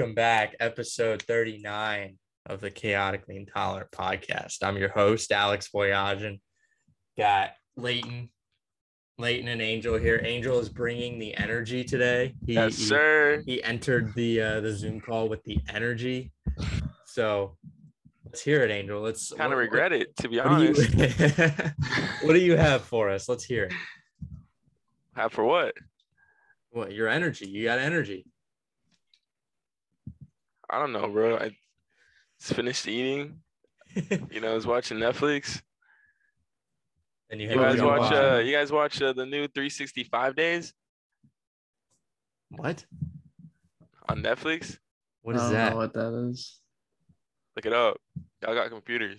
Welcome back. Episode 39 of the Chaotically Intolerant podcast. I'm your host, Alex Boyajan. Got Leighton, Leighton and Angel here. Angel is bringing the energy today. He, yes, sir. He, entered the uh, the Zoom call with the energy. So let's hear it, Angel. Let's Kind of what- regret it, to be What, what do honest. you, what do you have for us? Let's hear it. Have for what? What your energy? You got energy. I don't know, bro. I just finished eating. You know, I was watching Netflix. and you, You guys watch. Uh, you guys watch uh, the new 365 Days what? on Netflix? What is I don't that? know what that is. Look it up. Y'all got computers.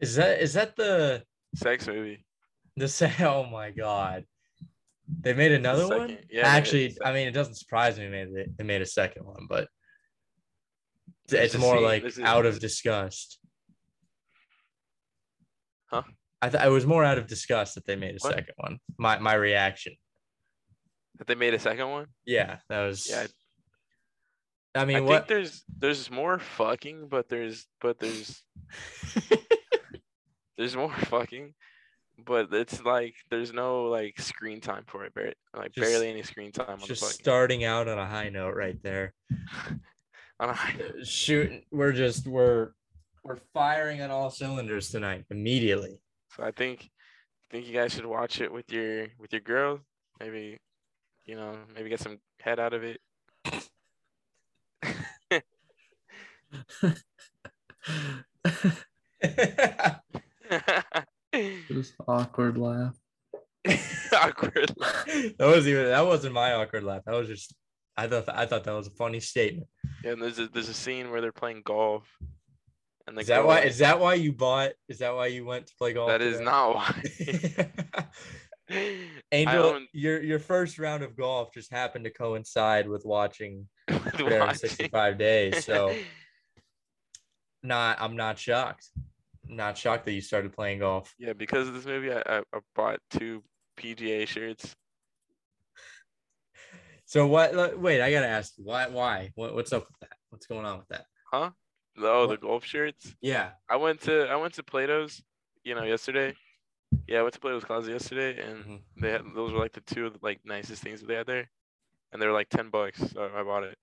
Is that is that the Sex movie. the say? Oh my god, they made another one. Yeah, they made a Actually. I mean, it doesn't surprise me. Made. They made a second one, but There's it's more like is- out of disgust. Huh? I thought it was more out of disgust that they made a What? second one. My my reaction. That they made a second one. Yeah, that was. Yeah, I mean, I what? think there's there's more fucking, but there's but there's there's more fucking, but it's like there's no like screen time for it, bar- like Just- barely any screen time on just starting out on a high note right there. Uh, on a- Shooting, we're just we're we're firing on all cylinders tonight immediately. So I think I think you guys should watch it with your with your girl. Maybe you know maybe get some head out of it. Just awkward laugh. Awkward. that was even that wasn't my awkward laugh. That was just I thought I thought that was a funny statement. Yeah, and there's a there's a scene where they're playing golf. And the Is that why? Is that why you bought? Is that why you went to play golf? that is today? not why. Angel, your your first round of golf just happened to coincide with watching 365 days. So not I'm not shocked. Not shocked that you started playing golf. yeah, because of this movie, I, I, I bought two PGA shirts. So what? Wait, I gotta ask why? Why? What, what's up with that? What's going on with that? Huh? Oh, the golf shirts. Yeah. I went to I went to Plato's, you know, yesterday. Yeah, I went to Plato's Closet yesterday, and Mhm. they had those were like the two of the like nicest things that they had there, and they were like ten bucks, so I bought it.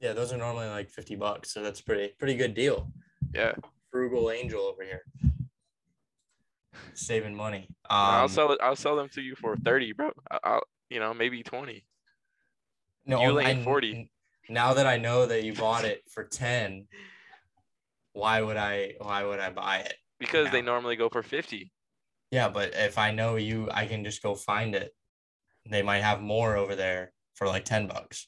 Yeah, those are normally like 50 bucks, so that's pretty pretty good deal. Yeah, Frugal angel over here. Saving money. Um, I'll sell it. I'll sell them to you for thirty, bro. I'll you know maybe twenty. No, you I- laying 40. Now that I know that you bought it for 10, why would I why would I buy it? Because they normally go for fifty. Yeah, but if I know you, I can just go find it. They might have more over there for like 10 bucks.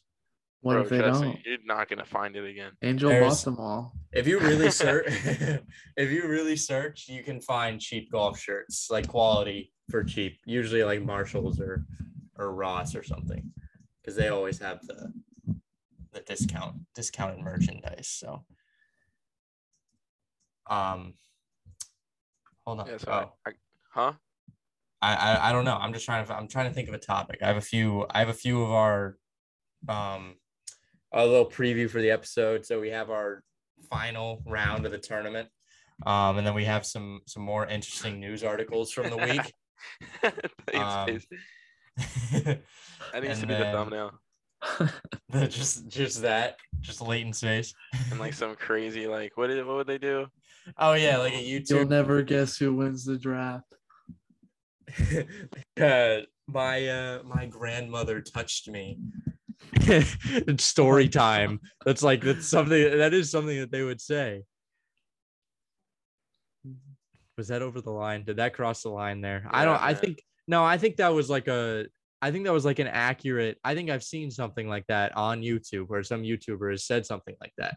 What bro, if they don't? me, you're not gonna find it again. Angel There's- bought them all. If you really search if you really search, you can find cheap golf shirts, like quality for cheap. Usually like Marshalls or or Ross or something. Because they always have the the discount discounted merchandise. So um hold on. Yeah, Oh. I, huh? I, I I don't know. I'm just trying to I'm trying to think of a topic. I have a few I have a few of our um a little preview for the episode. So we have our final round of the tournament. Um and then we have some some more interesting news articles from the week. Thanks, Um. that needs to be the thumbnail. The- just just that, just Leighton's face. And like some crazy like what did what would they do? Oh yeah, like a YouTube. You'll never guess who wins the draft. uh, my uh my grandmother touched me it's story time that's like that's something that is something that they would say was that over the line did that cross the line there i don't Yeah, i think no i think that was like a i think that was like an accurate i think i've seen something like that on youtube where some youtuber has said something like that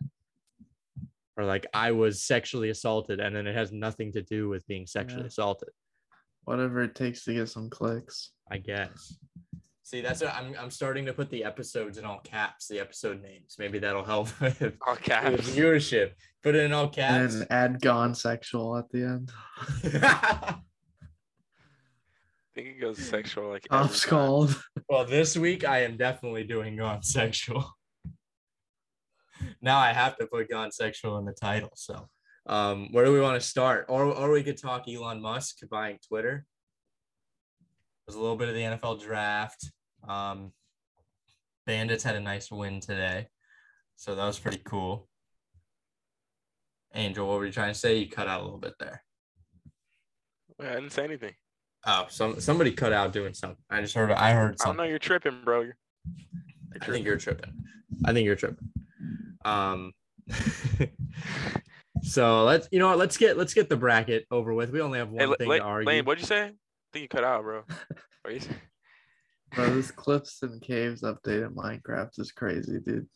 or like i was sexually assaulted and then it has nothing to do with being sexually Yeah. assaulted Whatever it takes to get some clicks. I guess. See, that's what I'm. I'm starting to put the episodes in all caps, the episode names. Maybe that'll help with, All with viewership. Put it in all caps. And add gone sexual at the end. I think it goes sexual like every Off time. scald. well, this week I am definitely doing on sexual. now I have to put gone sexual in the title. So, um, where do we want to start? Or, or we could talk Elon Musk buying Twitter. There's a little bit of the NFL draft. Um, Bandits had a nice win today, so that was pretty cool. Angel, what were you trying to say? You cut out a little bit there. Wait, I didn't say anything. Oh, some somebody cut out doing something. I just heard. I heard I don't know. You're tripping, bro. You're, you're I think you're tripping. I think you're tripping. Um. so let's you know what let's get let's get the bracket over with. We only have one Hey, thing Lane, to argue. Lane, what'd you say? I think you cut out, bro. What you say? Bro, this cliffs and caves update in Minecraft is crazy, dude.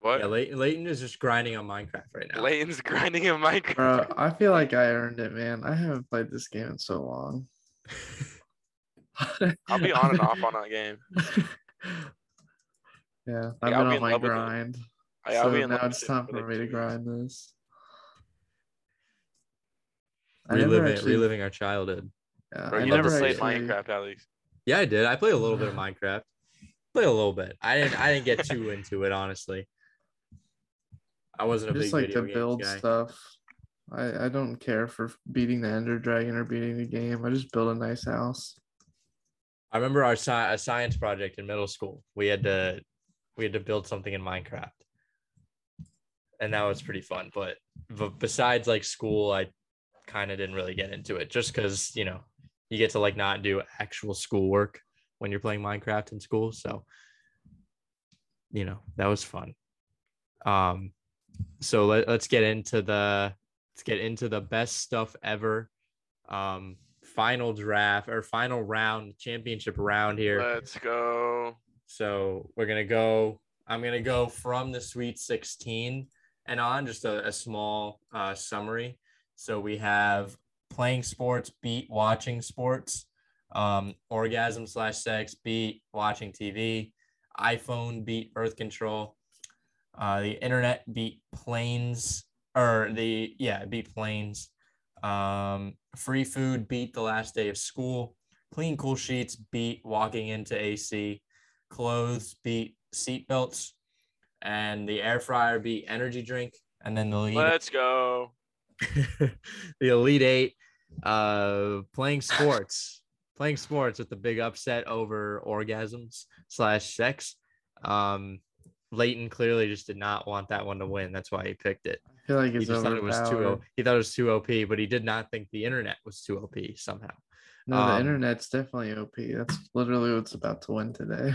What? yeah, Ley- Leighton is just grinding on Minecraft right now. Layton's grinding on Minecraft. Bro, I feel like I earned it, man. I haven't played this game in so long. I'll be on and off on that game. yeah, I've I'll been be on my love with it. grind. I, I'll so be now it's time for for like me to years. grind this. Reliving actually- reliving our childhood. yeah, Bro, I you love never played see actually- Minecraft, Alex. Yeah, I did. I played a little bit of Minecraft. Played a little bit. I didn't. I didn't get too into it, honestly. I wasn't a just like to build guy. stuff. I, I don't care for beating the Ender Dragon or beating the game. I just build a nice house. I remember our sci- a science project in middle school. We had to we had to build something in Minecraft, and that was pretty fun. But, but besides like school, I kind of didn't really get into it just because you know you get to like not do actual schoolwork when you're playing Minecraft in school. So you know that was fun. Um, so let, let's get into the let's get into the best stuff ever. Um, final draft or final round championship round here. Let's go. So we're gonna go. I'm gonna go from the Sweet 16 and on. Just a, a small uh, summary. So we have playing sports beat watching sports, um, orgasm slash sex beat watching TV, iPhone beat birth control, uh, the internet beat planes or the yeah beat planes, um, free food beat the last day of school, clean cool sheets beat walking into AC clothes beat seatbelts, and the air fryer beat energy drink, and then the elite, Let's go. the elite eight, uh, playing sports, playing sports with the big upset over orgasms slash sex. Um, Leighton clearly just did not want that one to win. That's why he picked it. I feel like He just thought it was too he thought it was too OP, but he did not think the internet was too OP somehow. No, the um, internet's definitely OP. That's literally what's about to win today.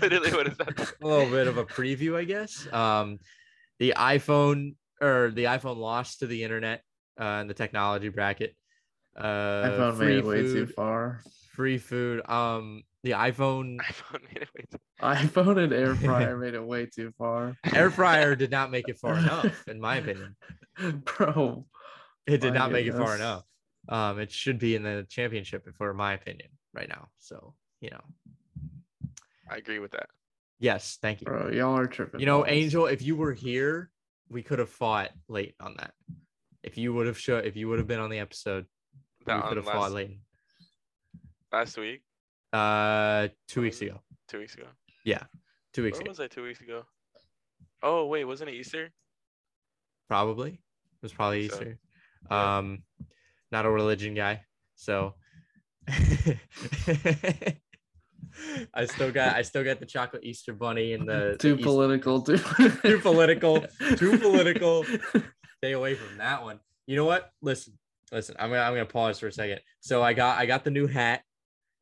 Literally, what is that? a little bit of a preview, I guess. Um, the iPhone or the iPhone lost to the internet uh, in the technology bracket. Uh, iPhone free made it way too food, far. free food. Um, the iPhone iPhone made it way too- iPhone and air fryer made it way too far. air fryer did not make it far enough, in my opinion. Bro, It did not make it far enough. Um, it should be in the championship, for my opinion, right now. So you know, I agree with that. yes, thank you. bro, y'all are tripping. You know, balls. Angel, if you were here, we could have fought late on that. If you would have show, if you would have been on the episode, That we could on have fought late. last week, Uh, two weeks ago. two weeks ago. Yeah, Two weeks Where ago, was I two weeks ago? Oh wait, wasn't it Easter? probably. It was probably think so. Easter. Yeah. Um, not a religion guy, so. I still got, I still got the chocolate Easter bunny and the too the Easter- political, too, Too political, too political. stay away from that one. You know what? Listen, listen. I'm gonna I'm gonna pause for a second. So I got I got the new hat,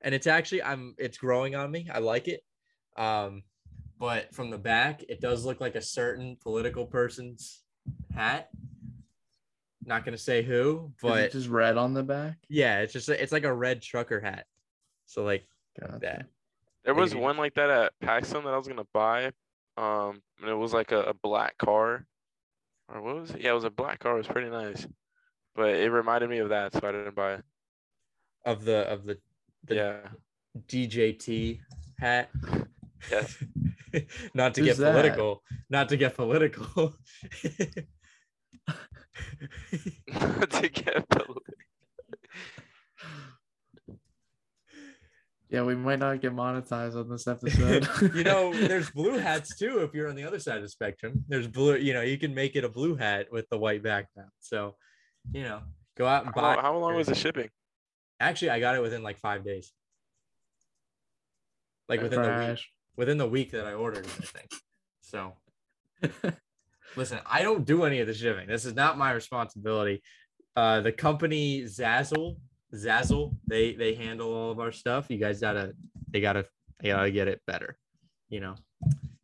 and it's actually I'm it's growing on me. I like it. Um, but from the back, it does look like a certain political person's hat. Not gonna say who, it but just red on the back. yeah, it's just it's like a red trucker hat. So like Gotcha. that. There was Maybe. one like that at Paxton that I was gonna buy. Um, and it was like a, a black car, or what was it? Yeah, it was a black car. It was pretty nice, but it reminded me of that, so I didn't buy it. Of the of the the Yeah, DJT hat. Yes. not to Who's get that? political. Not to get political. to get the- Yeah, we might not get monetized on this episode. you know, there's blue hats too. If you're on the other side of the spectrum, there's blue. You know, you can make it a blue hat with the white background. So, you know, go out and buy. long- how long was the shipping? Actually, I got it within like five days. Like within the week, within the week that I ordered it, I think. So, listen, I don't do any of the shipping. This is not my responsibility. Uh, the company Zazzle, Zazzle, they they handle all of our stuff. You guys gotta, they gotta, they gotta get it better. You know,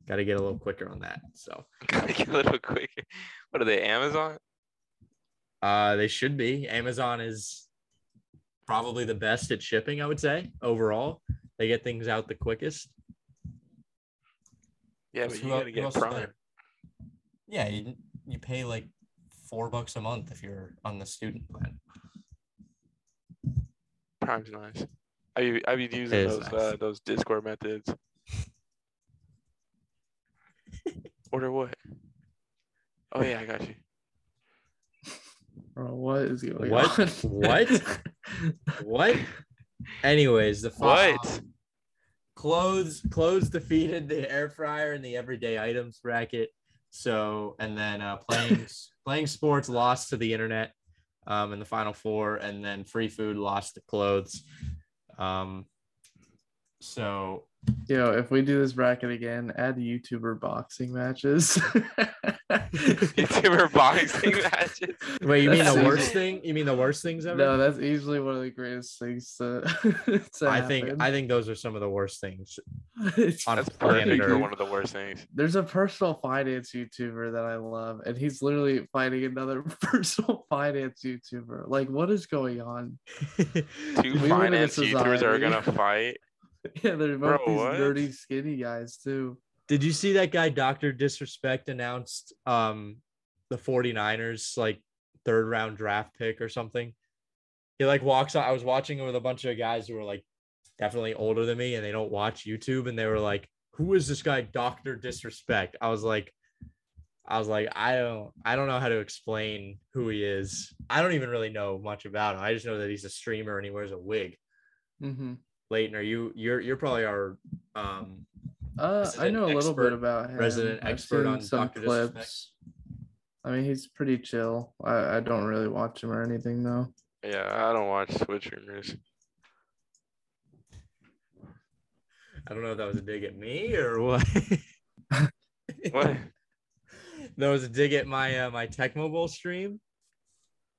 gotta get a little quicker on that. So, Gotta get a little quicker. What are they? Amazon? uh, they should be. Amazon is probably the best at shipping. I would say overall, they get things out the quickest. Yeah, Who but you gotta get else is Prime. there? Yeah, you you pay like four bucks a month if you're on the student plan. Prime's nice. I've u- I've been using those nice. uh, those Discord methods. Order what? Oh yeah, I got you. Bro, what is going What? on? What? What? Anyways, the fi- What? um, clothes clothes defeated the air fryer in the everyday items bracket. So and then uh, playing playing sports lost to the internet um, in the final four, and then free food lost to clothes. Um, so Yo, if we do this bracket again, add YouTuber boxing matches. YouTuber boxing matches. wait, you mean That's the easy. worst thing? You mean the worst things ever? No, that's easily one of the greatest things to, to I think. I think those are some of the worst things. It's on That's planet perfect Earth. one of the worst things. There's a personal finance YouTuber that I love, and he's literally fighting another personal finance YouTuber. Like, what is going on? Two We live in a finance YouTubers are gonna fight. Yeah, they're both Bro, these what? nerdy, skinny guys too. Did you see that guy Dr. Disrespect announced um the 49ers like third round draft pick or something? He like walks on I was watching it with a bunch of guys who were like definitely older than me and they don't watch YouTube and they were like, Who is this guy Dr. Disrespect? I was like I was like, I don't I don't know how to explain who he is. I don't even really know much about him. I just know that he's a streamer and he wears a wig. hmm Leighton, are you you're you're probably our um Uh, I know a little expert- bit about him. resident I've expert on some Dr. Disrespect. clips. I mean, he's pretty chill. I, I don't really watch him or anything though. Yeah, I don't watch Twitch rumors. I don't know if that was a dig at me or what. What? that was a dig at my uh, my Tecmo Bowl stream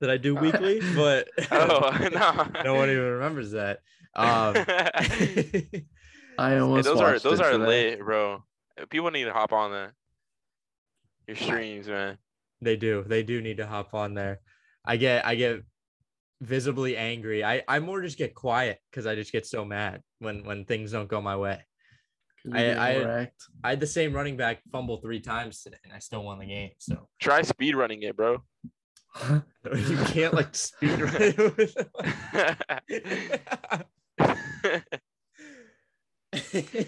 that I do weekly, but Oh no. no one even remembers that. Um, I Hey, almost those are those are today. lit, bro. People need to hop on that. Your streams, man. they do. They do need to hop on there. I get I get visibly angry. I I more just get quiet because I just get so mad when when things don't go my way. I- I- wrecked. I had the same running back fumble three times today, and I still won the game. So Try speed running it, bro. you can't like speed run. I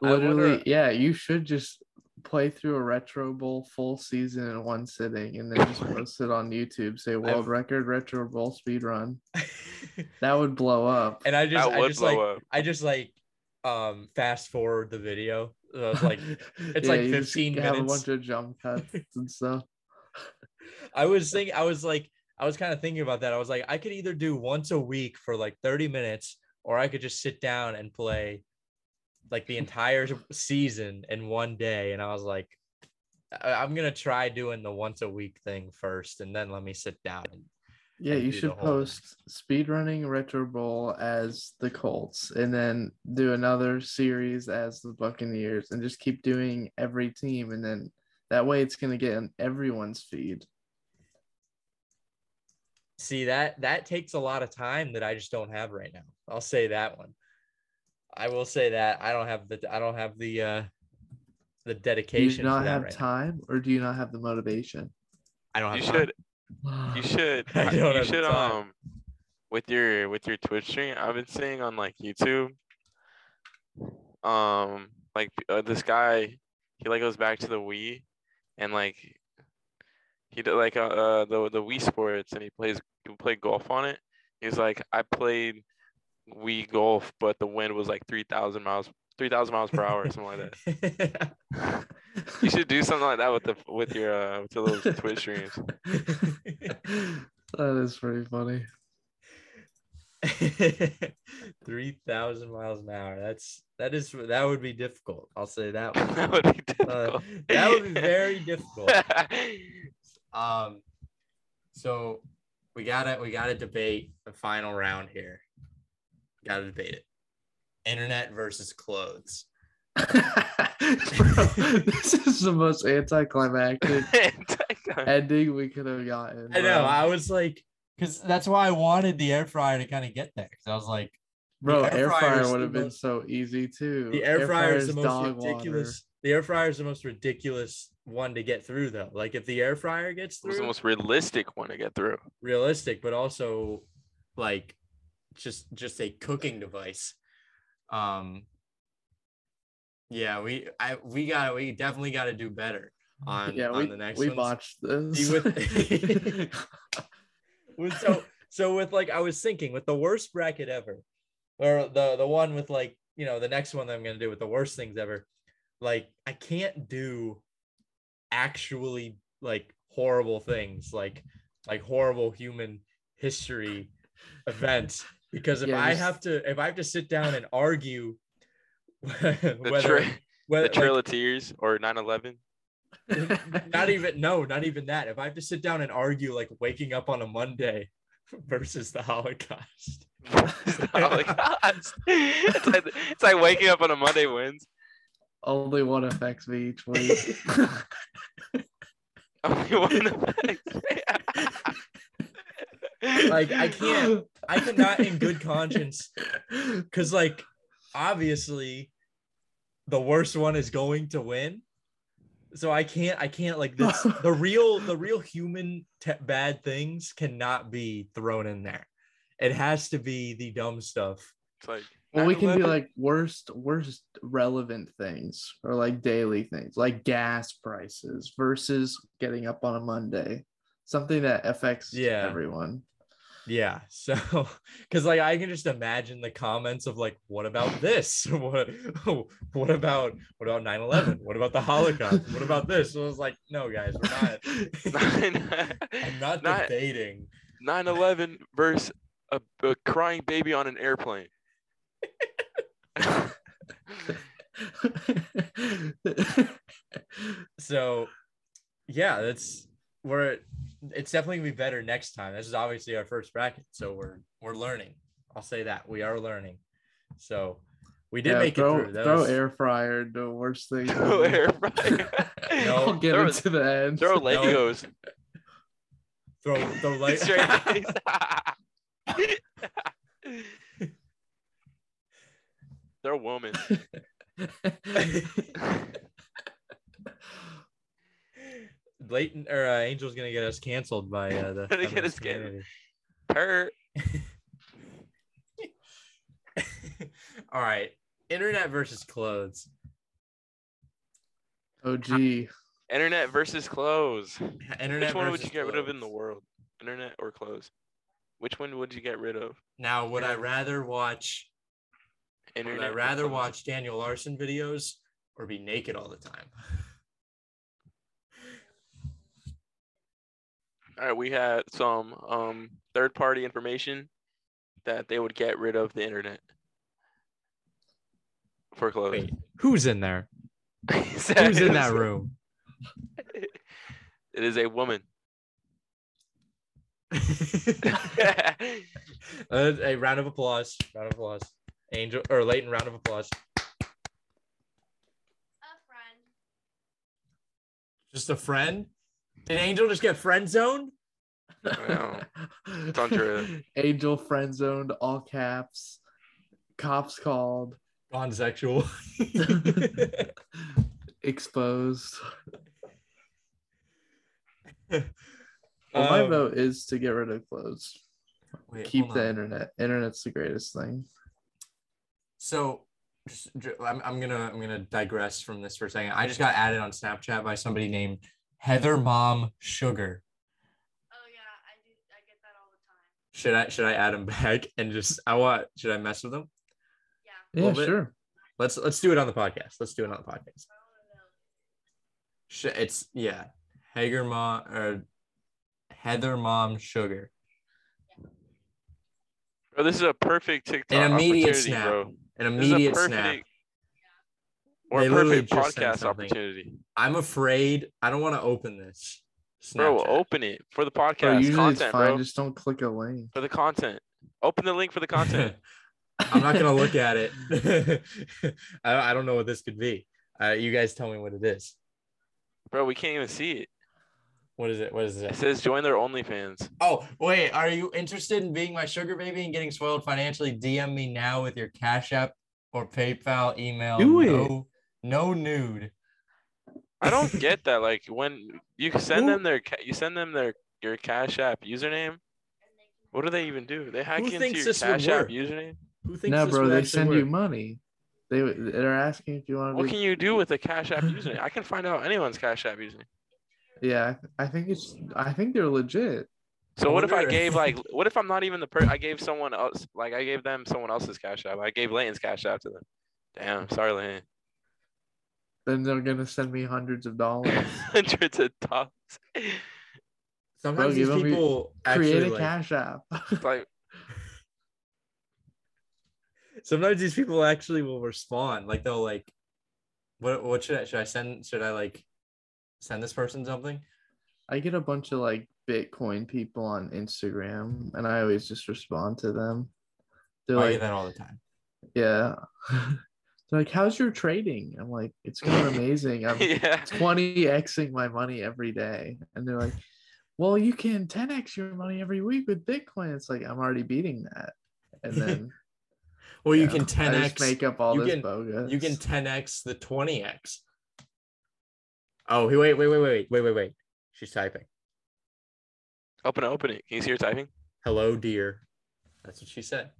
Literally, wonder- yeah, you should just play through a Retro Bowl full season in one sitting and then just post it on YouTube. Say world record Retro Bowl speed run. That would blow up. and I just, that I just like, up. I just like, um, fast forward the video. So it's like, it's Yeah, like you just 15 have minutes. a bunch of jump cuts and stuff. I was thinking, I was like, I was kind of thinking about that. I was like, I could either do once a week for like 30 minutes, or I could just sit down and play like the entire season in one day. And I was like, I'm gonna try doing the once a week thing first, and then let me sit down. And, Yeah, and you should post speedrunning Retro Bowl as the Colts and then do another series as the Buccaneers and just keep doing every team. And then that way it's going to get in everyone's feed. See that that takes a lot of time that I just don't have right now. I'll say that one. I will say that I don't have the I don't have the uh the Do dedication. you for not that have right now. time or do you not have the motivation? I don't have You time. should you should I don't you have the should time. um with your with your Twitch stream. I've been seeing on like YouTube. Um, like uh, this guy, he like goes back to the Wii, and like he did like uh, uh the the Wii Sports, and he plays he played golf on it. He's like, I played Wii Golf, but the wind was like three thousand miles, three thousand miles per hour, or something like that. You should do something like that with the with your uh, with your little Twitch streams. that is pretty funny. Three thousand miles an hour. That's that is that would be difficult. I'll say that one. that would be Uh, difficult. that would be very difficult. Um, so we gotta we gotta debate the final round here. Gotta debate it. Internet versus clothes. Bro, this is the most anticlimactic ending we could have gotten. I know. I was like, because that's why I wanted the air fryer to kind of get there. Because I was like, Bro, air air fryer fryer would have been most- so easy too. the air, fryer is the most ridiculous. water. The air fryer is the most ridiculous one to get through, though. Like if the air fryer gets It was the most realistic one to get through. realistic, but also like just just a cooking device. Um yeah, we I we got to, we definitely got to do better on yeah, on we, the next we ones. botched this. With- With- so so with like I was thinking with the worst bracket ever, or the the one with like you know the next one that I'm gonna do with the worst things ever, like I can't do actually like horrible things like like horrible human history events because if Yeah, I have to if I have to sit down and argue The, whether tra- whether the like, Trail of Tears or 9/11. not even no not even that if i have to sit down and argue like waking up on a monday versus the holocaust It's the Holocaust. it's, like, it's like waking up on a Monday wins. Only one affects me each week. Only one affects. Like i can't i cannot in good conscience because like obviously the worst one is going to win so i can't i can't like this the real the real human te- bad things cannot be thrown in there it has to be the dumb stuff It's like Well, we can 9/11. do like worst, worst relevant things or like daily things, like gas prices versus getting up on a Monday, something that affects Yeah. everyone. Yeah. So, because like I can just imagine the comments of like, what about this? What oh, what about what about 9-11? What about the Holocaust? What about this? So I was like, no, guys, we're not. I'm not Not- debating. 9/11 versus a, a crying baby on an airplane. So, yeah, that's we're. It's definitely gonna be better next time. This is obviously our first bracket, so we're we're learning. I'll say that we are learning. So, we did Yeah, make throw, it through. That throw was- air fryer, the worst thing. Throw ever. air fryer. No, I'll get throw, into the end. throw Legos. throw throw light. Straight face. Throw. Blatant or uh, Angel's gonna get us canceled by uh, the Gonna get us canceled. community. All right, internet versus clothes. oh gee, Internet versus clothes. Internet. Which one would you get rid of in the world? Internet or clothes? Which one would you get rid of? Now, would I rather watch? Internet. Would I rather watch Daniel Larson videos or be naked all the time? All right, we had some um third party information that they would get rid of the internet for clothes. Wait, who's in there? Who's Who's in that room? It is a woman. Uh, a round of applause. Round of applause. Angel or Leighton, round of applause. A friend. Just a friend? Did Angel just get friend zoned? Well, it's untrue. Angel friend zoned, all caps. Cops called. Gone sexual. Exposed. Well, my Um, vote is to get rid of clothes. wait, Keep hold the on. internet. Internet's the greatest thing. So just, ju- I'm, I'm gonna I'm gonna digress from this for a second. I just got added on Snapchat by somebody named Heather mm-hmm. Mom Sugar. Oh yeah, I do. I get that all the time. Should I should I add him back and just I want should I mess with him? Yeah, Little bit. sure. Let's let's do it on the podcast. Let's do it on the podcast. Oh, Sh- It's yeah, Hager mom or Heather mom sugar. Bro, this is a perfect TikTok An immediate opportunity, snap. bro. An This is a immediate perfect, snap. Or They a literally perfect just sent podcast opportunity. I'm afraid I don't want to open this. Bro, open it for the Bro, podcast usually content, it's fine. bro. Just don't click a link. For the content. Open the link for the content. I'm not gonna look at it. I, I don't know what this could be. Uh, you guys tell me what it is. bro, we can't even see it. What is it? What is It it? says join their OnlyFans. Oh, wait. Are you interested in being my sugar baby and getting spoiled financially? DM me now with your Cash App or PayPal email. Do it. no, no nude. I don't get that. Like when you send them their you send them their your Cash App username. What do they even do? They hack Who into thinks your this would Cash App work? username. Who thinks No, this bro, would they actually send you work? money. They they're asking if you want to. What Be, can you do with a Cash App username? I can find out anyone's Cash App username. yeah, I think it's. I think they're legit. So what if I gave like what if I'm not even the per I gave someone else like I gave them someone else's Cash App. I gave Layton's Cash App to them. Damn, sorry Layton. Then they're gonna send me hundreds of dollars. Hundreds of dollars. Sometimes give these them your- people Create a like, cash app. like sometimes these people actually will respond. Like they'll like, what what should I should I send? Should I like send this person something? I get a bunch of like Bitcoin people on Instagram, and I always just respond to them. They're I like, get that all the time. yeah. They're like, how's your trading? I'm like, it's going amazing. I'm yeah. 20xing my money every day. And they're like, well, you can 10x your money every week with Bitcoin. It's like, I'm already beating that. And then Well, you yeah, can I 10x. make up all you this can- bogus. You can 10x the 20x. Oh, he- wait, wait, wait, wait, wait, wait, wait. She's typing. Open it, open it. Can you see her typing? Hello, dear. That's what she said.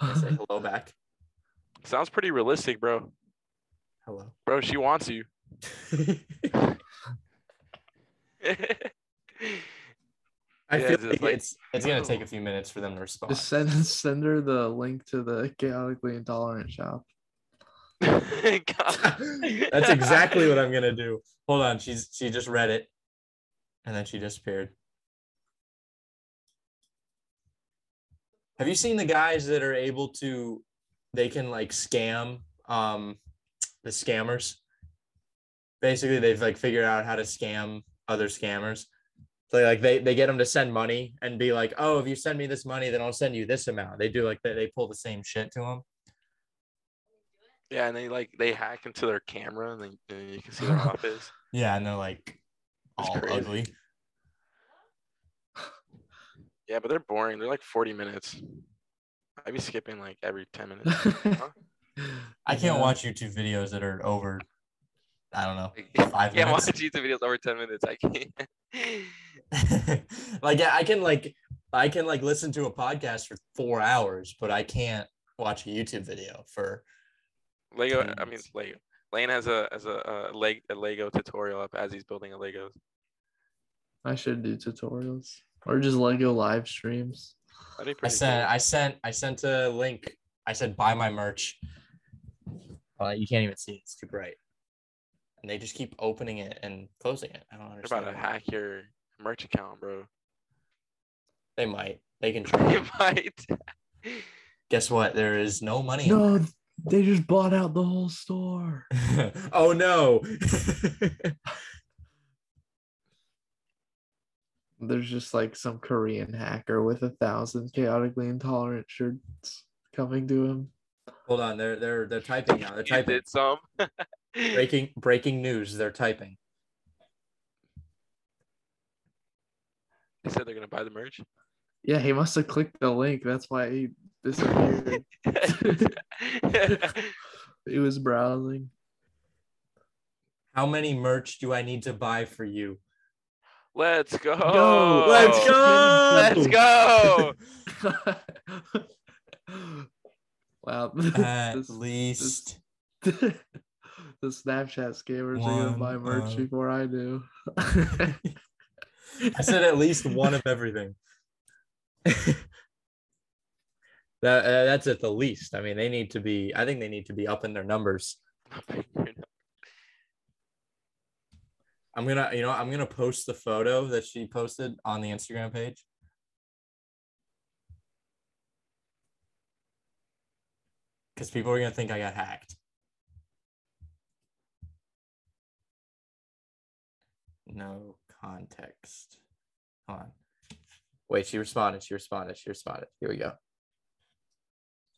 I say hello back. Sounds pretty realistic, bro. Hello. Bro, she wants you. I Yeah, feel it's like, like- it's it's gonna take a oh. few minutes for them to respond. Just send send her the link to the chaotically intolerant shop. God. That's exactly what I'm gonna do. Hold on, she's she just read it, and then she disappeared. Have you seen the guys that are able to? They can like scam um the scammers. Basically, they've like figured out how to scam other scammers. So like they they get them to send money and be like, oh, if you send me this money, then I'll send you this amount. They do like they, they pull the same shit to them. Yeah, and they like they hack into their camera and then and you can see their office. Yeah, and they're like all crazy. ugly. Yeah, but they're boring. They're like 40 minutes. I'd be skipping like every 10 minutes. I can't Yeah. watch YouTube videos that are over. I don't know. Like, Five yeah, watch minutes. YouTube videos over 10 minutes. I can't. like yeah, I can like I can like listen to a podcast for four hours, but I can't watch a YouTube video for. Lego. I mean. Lego. Lane has a as a, a leg a Lego tutorial up as he's building a Legos. I should do tutorials or just Lego live streams. That'd be I pretty sent cool. I sent I sent a link. I said buy my merch. Uh, you can't even see it. It's too bright. And they just keep opening it and closing it. I don't They're understand. about to why. hack your merch account, bro. They might. They can try. You might. Guess what? There is no money. No, they just bought out the whole store. oh no. There's just like some Korean hacker with a thousand chaotically intolerant shirts coming to him. Hold on, they're they're they're typing now. They're typing. did some. Breaking breaking news. They're typing. They said they're gonna buy the merch. Yeah, he must have clicked the link. That's why he disappeared. he was browsing. How many merch do I need to buy for you? Let's go. Go, Let's go. Let's go. wow. At this- least the Snapchat scammers are gonna One buy merch of- before I do. I said at least one of everything. that uh, that's at the least. I mean, they need to be. I think they need to be up in their numbers. I'm gonna, you know, I'm gonna post the photo that she posted on the Instagram page. Because people are gonna think I got hacked. No context. Hold on. Wait, she responded. She responded. She responded. Here we go.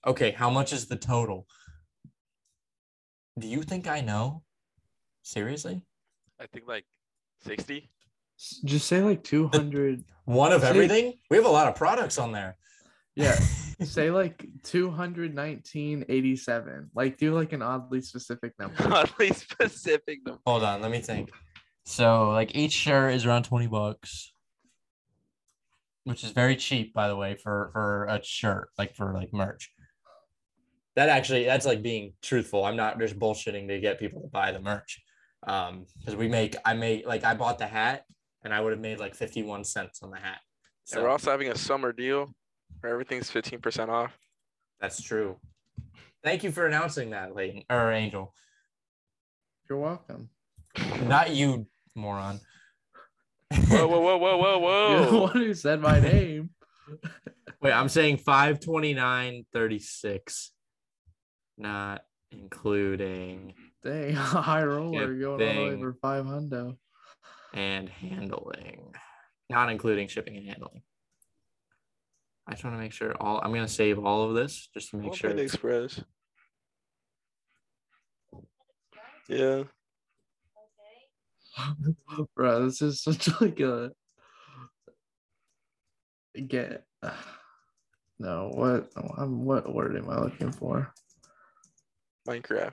Okay, how much is the total? Do you think I know? Seriously? I think like 60. Just say like 200. One of See- everything? We have a lot of products on there. yeah. Say like 219.87. Like do like an oddly specific number. Oddly specific. number. Hold on, let me think. So like each shirt is around 20 bucks. Which is very cheap, by the way, for for a shirt, like for like merch. That actually that's like being truthful. I'm not just bullshitting to get people to buy the merch. Um, because we make I made like I bought the hat and I would have made like 51 cents on the hat. And we're also having a summer deal where everything's 15% off. that's true. Thank you for announcing that, Layton or Angel. You're welcome. Not you, moron. Whoa, whoa, whoa, whoa, whoa, You're the one who said my name. Wait, I'm saying 529.36. Not including Dang, high roller going all the way for five hundo. and handling. Not including shipping and handling. I just want to make sure all I'm gonna save all of this just to make What sure. Panda Express. Yeah. Okay. Bro, this is such like a get. No, what? I'm what word am I looking for? Minecraft.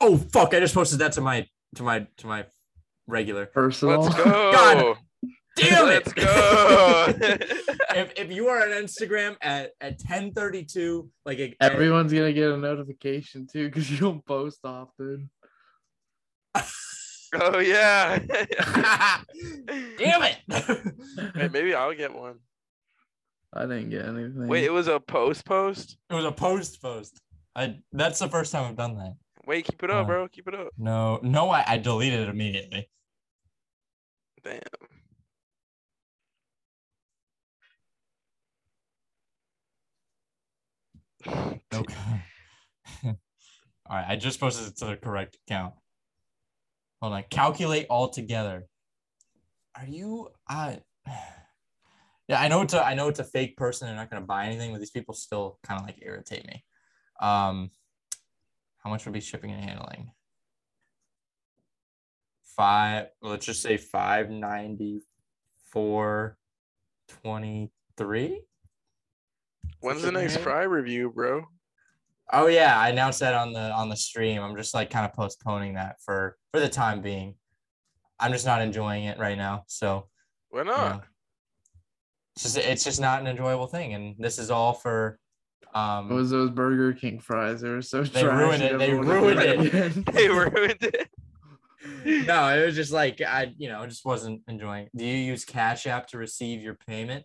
Oh fuck! I just posted that to my to my to my regular. Personal. Let's go. God Damn it! Let's go. if, if you are on Instagram at at 10:32, like a, Everyone's gonna get a notification too because you don't post often. oh yeah. Damn it! Hey, maybe I'll get one. I didn't get anything. Wait, it was a post post. It was a post post. I that's the first time I've done that. Wait, keep it up, Uh, bro. Keep it up. No, no, I, I deleted it immediately. Damn. Okay. All right, I just posted it to the correct account. Hold on. Calculate all together. Are you uh Yeah, I know it's a I know it's a fake person. They're not gonna buy anything, but these people still kind of like irritate me. Um how much would be shipping and handling? Five, let's just say five ninety four twenty three. When's the next fry review, bro? Oh yeah, I announced that on the on the stream. I'm just like kind of postponing that for for the time being. I'm just not enjoying it right now. So Why you not? know, it's just it's just not an enjoyable thing. And this is all for um It was those Burger King fries. They were so dry They trash. ruined it. They everyone ruined it. They ruined it. no, it was just like I you know, just wasn't enjoying. Do you use Cash App to receive your payment?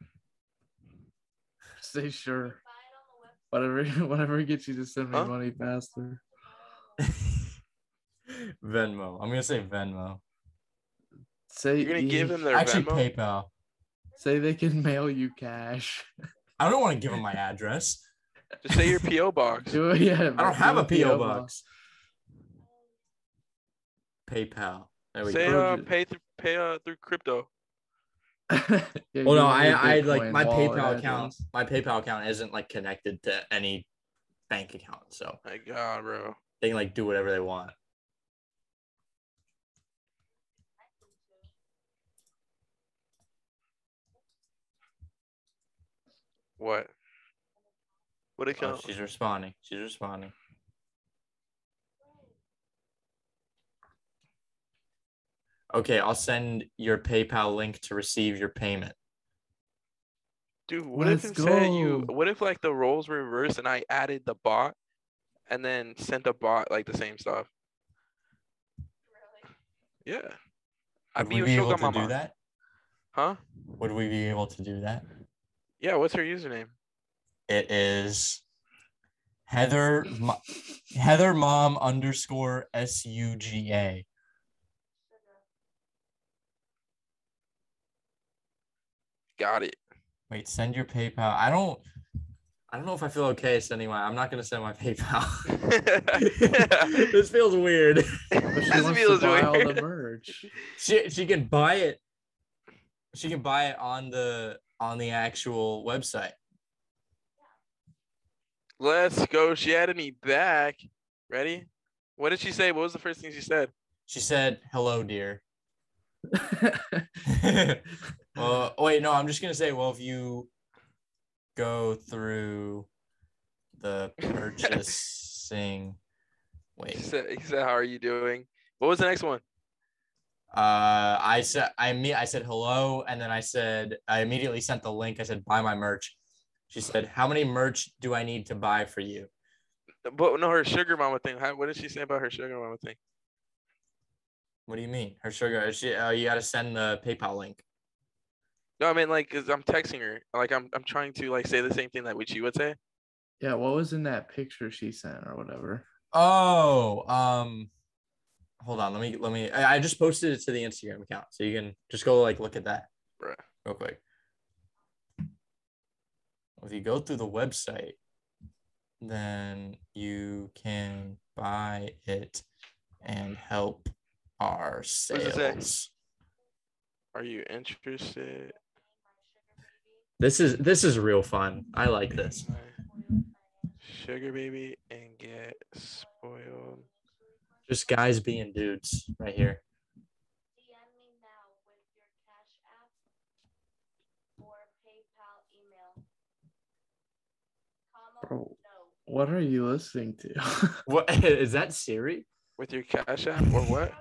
Say sure. Whatever, whatever gets you to send me Huh? money faster. Venmo. I'm gonna say Venmo. Say You're gonna give you- them their Actually Venmo? PayPal. Say they can mail you cash. I don't want to give them my address. Just say your PO box. Do it, yeah. I don't have a do PO box. PayPal. There we Say go. uh, pay through pay uh, through crypto. Yeah, Well, no, I, I like my PayPal account. address. My PayPal account isn't like connected to any bank account, so My God, bro. they can like do whatever they want. What? What Oh, account? she's responding. She's responding. Okay, I'll send your PayPal link to receive your payment. Dude, what if Let's instead you what if like the roles were reversed and I added the bot and then sent a bot like the same stuff? Yeah. Would I'd we be able to do that? Huh? Would we be able to do that? Yeah. What's her username? It is Heather Heather Mom underscore S U G A. Got it. Wait, send your PayPal. I don't. I don't know if I feel okay sending my. I'm not gonna send my PayPal. this feels weird. But she This wants feels to buy all the merch. She she can buy it. She can buy it on the on the actual website. Let's go. She added me back. Ready? What did she say? What was the first thing she said? She said, "Hello, dear." well, wait, no, I'm just gonna say, well, if you go through the purchasing, He wait, said, he said, "How are you doing?" What was the next one? Uh, I said, I me, I said hello, and then I said, I immediately sent the link. I said, buy my merch. She said, how many merch do I need to buy for you? But no, her sugar mama thing. How, what did she say about her sugar mama thing? What do you mean? Her sugar? She, uh, you got to send the PayPal link. No, I mean like, cause I'm texting her. Like, I'm I'm trying to like say the same thing that which you would say. yeah, what was in that picture she sent or whatever? Oh, um, hold on. Let me let me. I, I just posted it to the Instagram account, so you can just go like look at that right. real quick. If you go through the website, then you can buy it and help our does it say? sales. Are you interested? This is this is real fun. I like this. Sugar baby and get spoiled. Just guys being dudes right here. DM me now with your Cash App or PayPal email. Bro, what are you listening to? What is that Siri? With your cash app or what?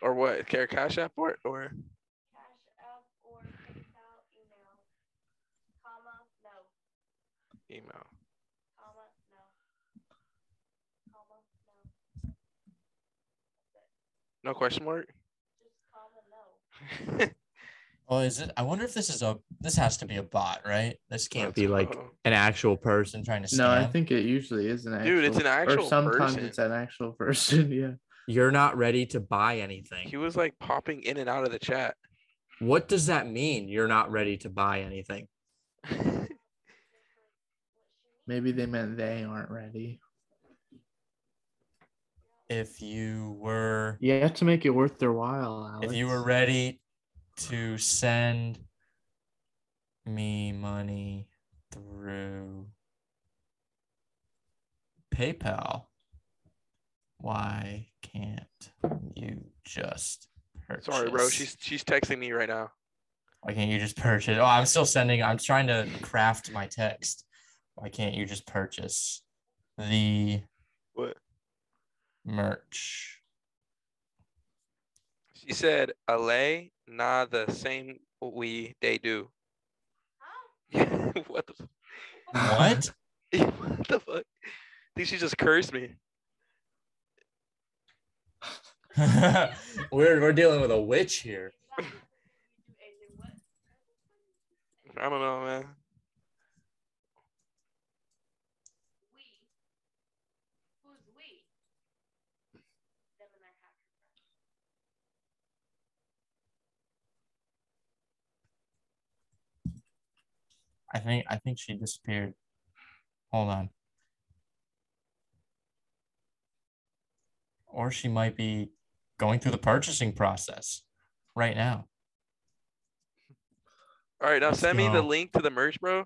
Or what? Care cash app or or Cash App or PayPal email. Comma, no. email. Comma, no. Comma, no. No question mark. Just comma, no. Oh, is it? I wonder if this is a. This has to be a bot, right? This can't be like go. an actual person trying to scam. no, I think it usually is an actual. Dude, it's an actual Or sometimes person. it's an actual person. Yeah. you're not ready to buy anything. He was like popping in and out of the chat. What does that mean? You're not ready to buy anything. Maybe they meant they aren't ready. If you were, You have to make it worth their while, Alex. if you were ready to send me money through PayPal, why can't you just purchase? Sorry, bro. She's she's texting me right now. Why can't you just purchase? Oh, I'm still sending. I'm trying to craft my text. Why can't you just purchase the What? Merch? She said, "Alay, nah, the same we they do." what the f- What? what the fuck? I think she just cursed me. we're we're dealing with a witch here. I don't know, man. We. Who's we? Them and their hacker friends. I think I think she disappeared. Hold on. Or she might be going through the purchasing process right now. All right, now Let's send me the link to the merch, bro,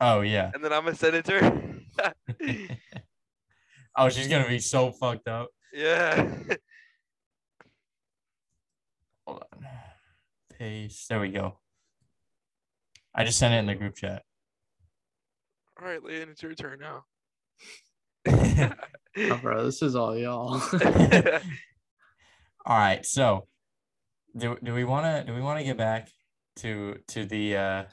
Oh yeah. and then I'm gonna send it to her. oh, she's gonna be so fucked up. yeah. Hold on. Paste. There we go. I just sent it in the group chat. All right, Leon, it's your turn now. Oh, bro, this is all y'all. All right. So, do, do we want to do we want to get back to to the uh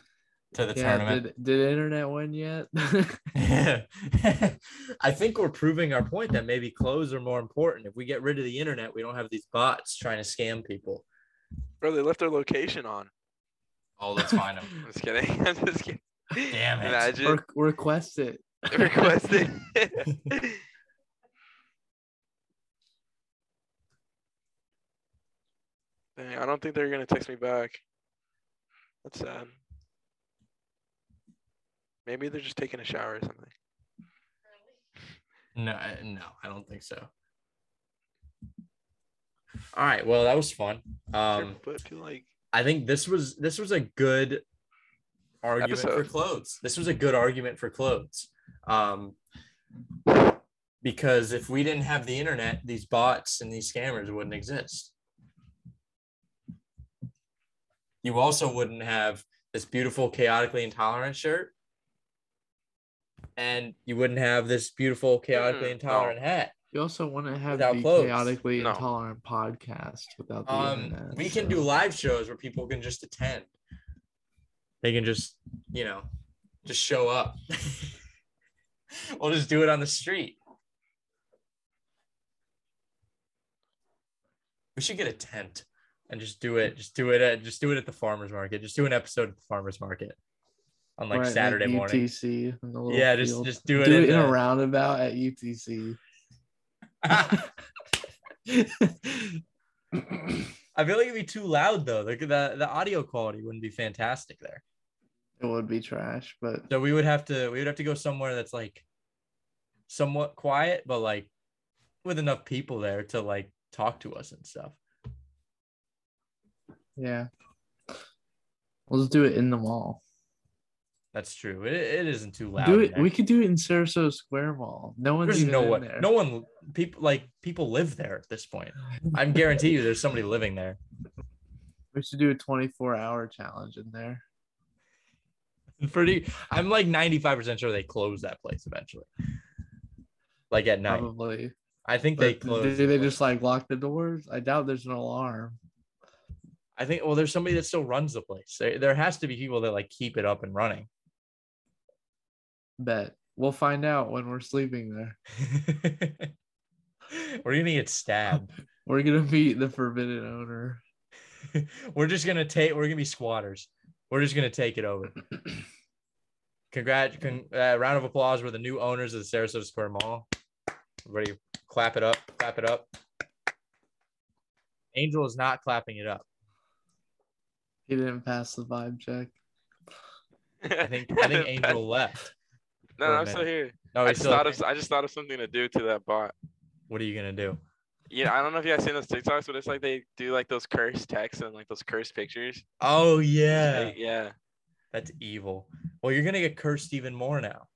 to the yeah, tournament? did, did internet win yet? I think we're proving our point that maybe clothes are more important. If we get rid of the internet, we don't have these bots trying to scam people. bro, they left their location on. Oh, let's find him. I'm just kidding. I'm just kidding. Damn it. Imagine Re- request it. requested. Dang, I don't think they're gonna text me back. That's sad. Maybe they're just taking a shower or something. No, I- no, I don't think so. All right. Well, that was fun. Um, but I feel like I think this was this was a good argument for clothes. This was a good argument for clothes. Um, because if we didn't have the internet, these bots and these scammers wouldn't exist. You also wouldn't have this beautiful chaotically intolerant shirt. And you wouldn't have this beautiful chaotically Mm, intolerant hat. You also want to have Without the clothes. chaotically No. intolerant podcast without the Um, internet. we can do live shows where people can just attend. They can just, you know, just show up. we'll just do it on the street. We should get a tent and just do it. Just do it at just do it at the farmers market. Just do an episode at the farmers market on like Right, Saturday morning. UTC in the Yeah, just field. just do it. do in it in the- a roundabout at UTC. I feel like it'd be too loud though. The, the the audio quality wouldn't be fantastic there. It would be trash, but So we would have to we would have to go somewhere that's like somewhat quiet, but like with enough people there to like talk to us and stuff. yeah. Let's do it in the mall. That's true. It, it isn't too loud. do it. We could do it in Sarasota Square Mall. No one's There's no one. there. No one. People like people live there at this point. I'm guarantee you, there's somebody living there. We should do a 24 hour challenge in there. Pretty. I'm like 95 percent sure they close that place eventually. Like at night. Probably. I think they close. do they just like lock the doors? I doubt there's an alarm. I think. Well, there's somebody that still runs the place. There, there has to be people that like keep it up and running. Bet. We'll find out when we're sleeping there. We're gonna get stabbed. We're gonna meet the forbidden owner. we're just gonna take. We're gonna be squatters. We're just gonna take it over. Congrat! Con, uh, round of applause for the new owners of the Sarasota Square Mall. Everybody, clap it up! Clap it up! Angel is not clapping it up. He didn't pass the vibe check. I think. I think Angel left. No, no, I'm still here. No, I just still. thought of I just thought of something to do to that bot. What are you gonna do? Yeah, I don't know if you guys seen those TikToks, but it's like they do like those cursed texts and like those cursed pictures. Oh yeah, They- yeah. that's evil. Well, you're gonna get cursed even more now.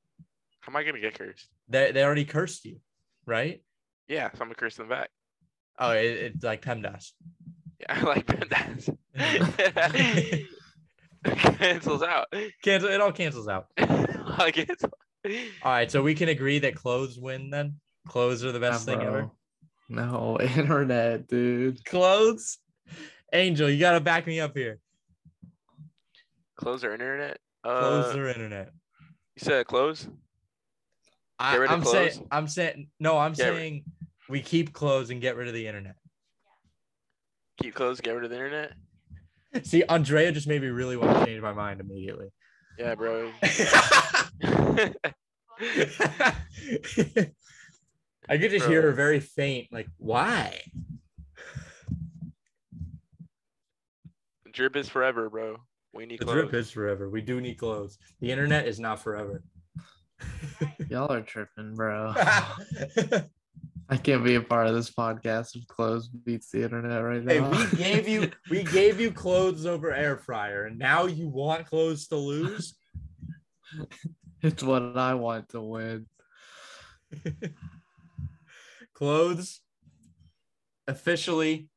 How am I gonna get cursed? They they already cursed you, right? Yeah, so I'm gonna curse them back. Oh, it, it's like PEMDAS. Yeah, I like that. Cancels out. Cancel. It all cancels out. like it's All right, so we can agree that clothes win then. Clothes are the best Nah, thing ever. No, internet, dude. Clothes. Angel, you gotta back me up here. Clothes or internet. Clothes Uh, or internet. you said close. I, get rid of I'm saying. clothes? I'm saying. No, I'm Get rid- saying we keep clothes and get rid of the internet. Keep clothes, Get rid of the internet. See, Andrea just made me really want to change my mind immediately. Yeah, bro. I could just hear her very faint, like, why? Drip is forever, bro. We need The clothes. drip is forever. We do need clothes. The internet is not forever. Y'all are tripping, bro. I can't be a part of this podcast if clothes beats the internet right now. hey, we gave you we gave you clothes over air fryer, and now you want clothes to lose? it's what I want to win. clothes officially.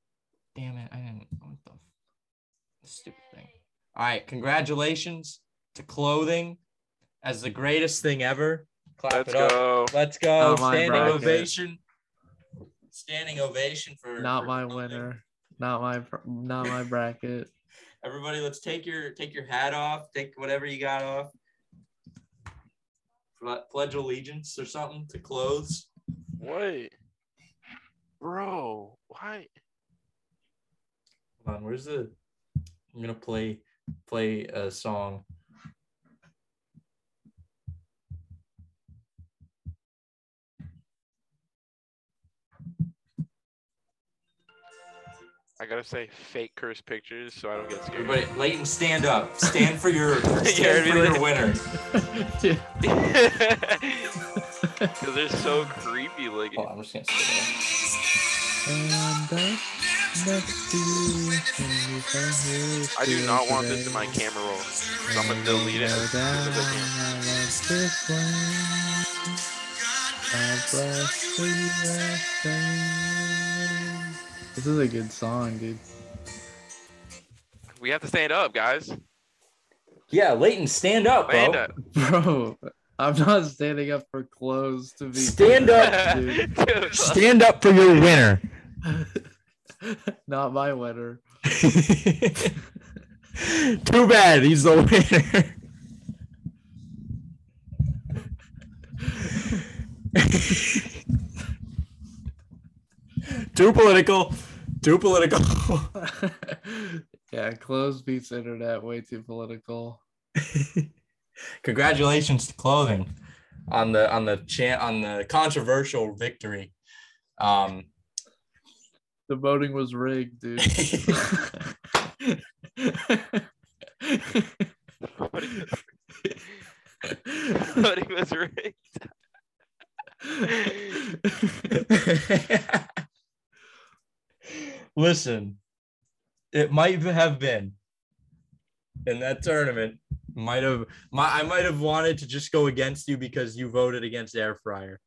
Damn it! I didn't. What the stupid thing. All right, congratulations to clothing as the greatest thing ever. Clap Let's it up. go. Let's go. Not Standing bracket. ovation. Standing ovation for Not for my clothing. winner. Not my not my bracket. Everybody, let's take your take your hat off. Take whatever you got off. Pledge allegiance or something to clothes. Wait, bro. Why? Hold on, where's the? I'm gonna play play a song. I gotta say fake curse pictures so I don't get scared. Everybody, Leighton, stand up. Stand for your Yeah, stand for your winner. Because they're so creepy looking. Hold on, I'm just gonna sit And I'm next to you, and you can hear I do not want this in my camera roll. So I'm gonna delete it Go as down, soon as I can. I love this one. God bless the USA. This is a good song, dude. We have to stand up, guys. Yeah, Leighton, stand up, bro. Stand up. Bro, I'm not standing up for clothes to be. Stand up. dude. Dude, Stand up for your winner. not my winner. Too bad he's the winner. Too political. Too political. yeah, clothes beats internet. Way too political. Congratulations to clothing on the on the chant on the controversial victory. Um, The voting was rigged, dude. Voting was rigged. Listen, it might have been in that tournament. Might have my I might have wanted to just go against you because you voted against air fryer.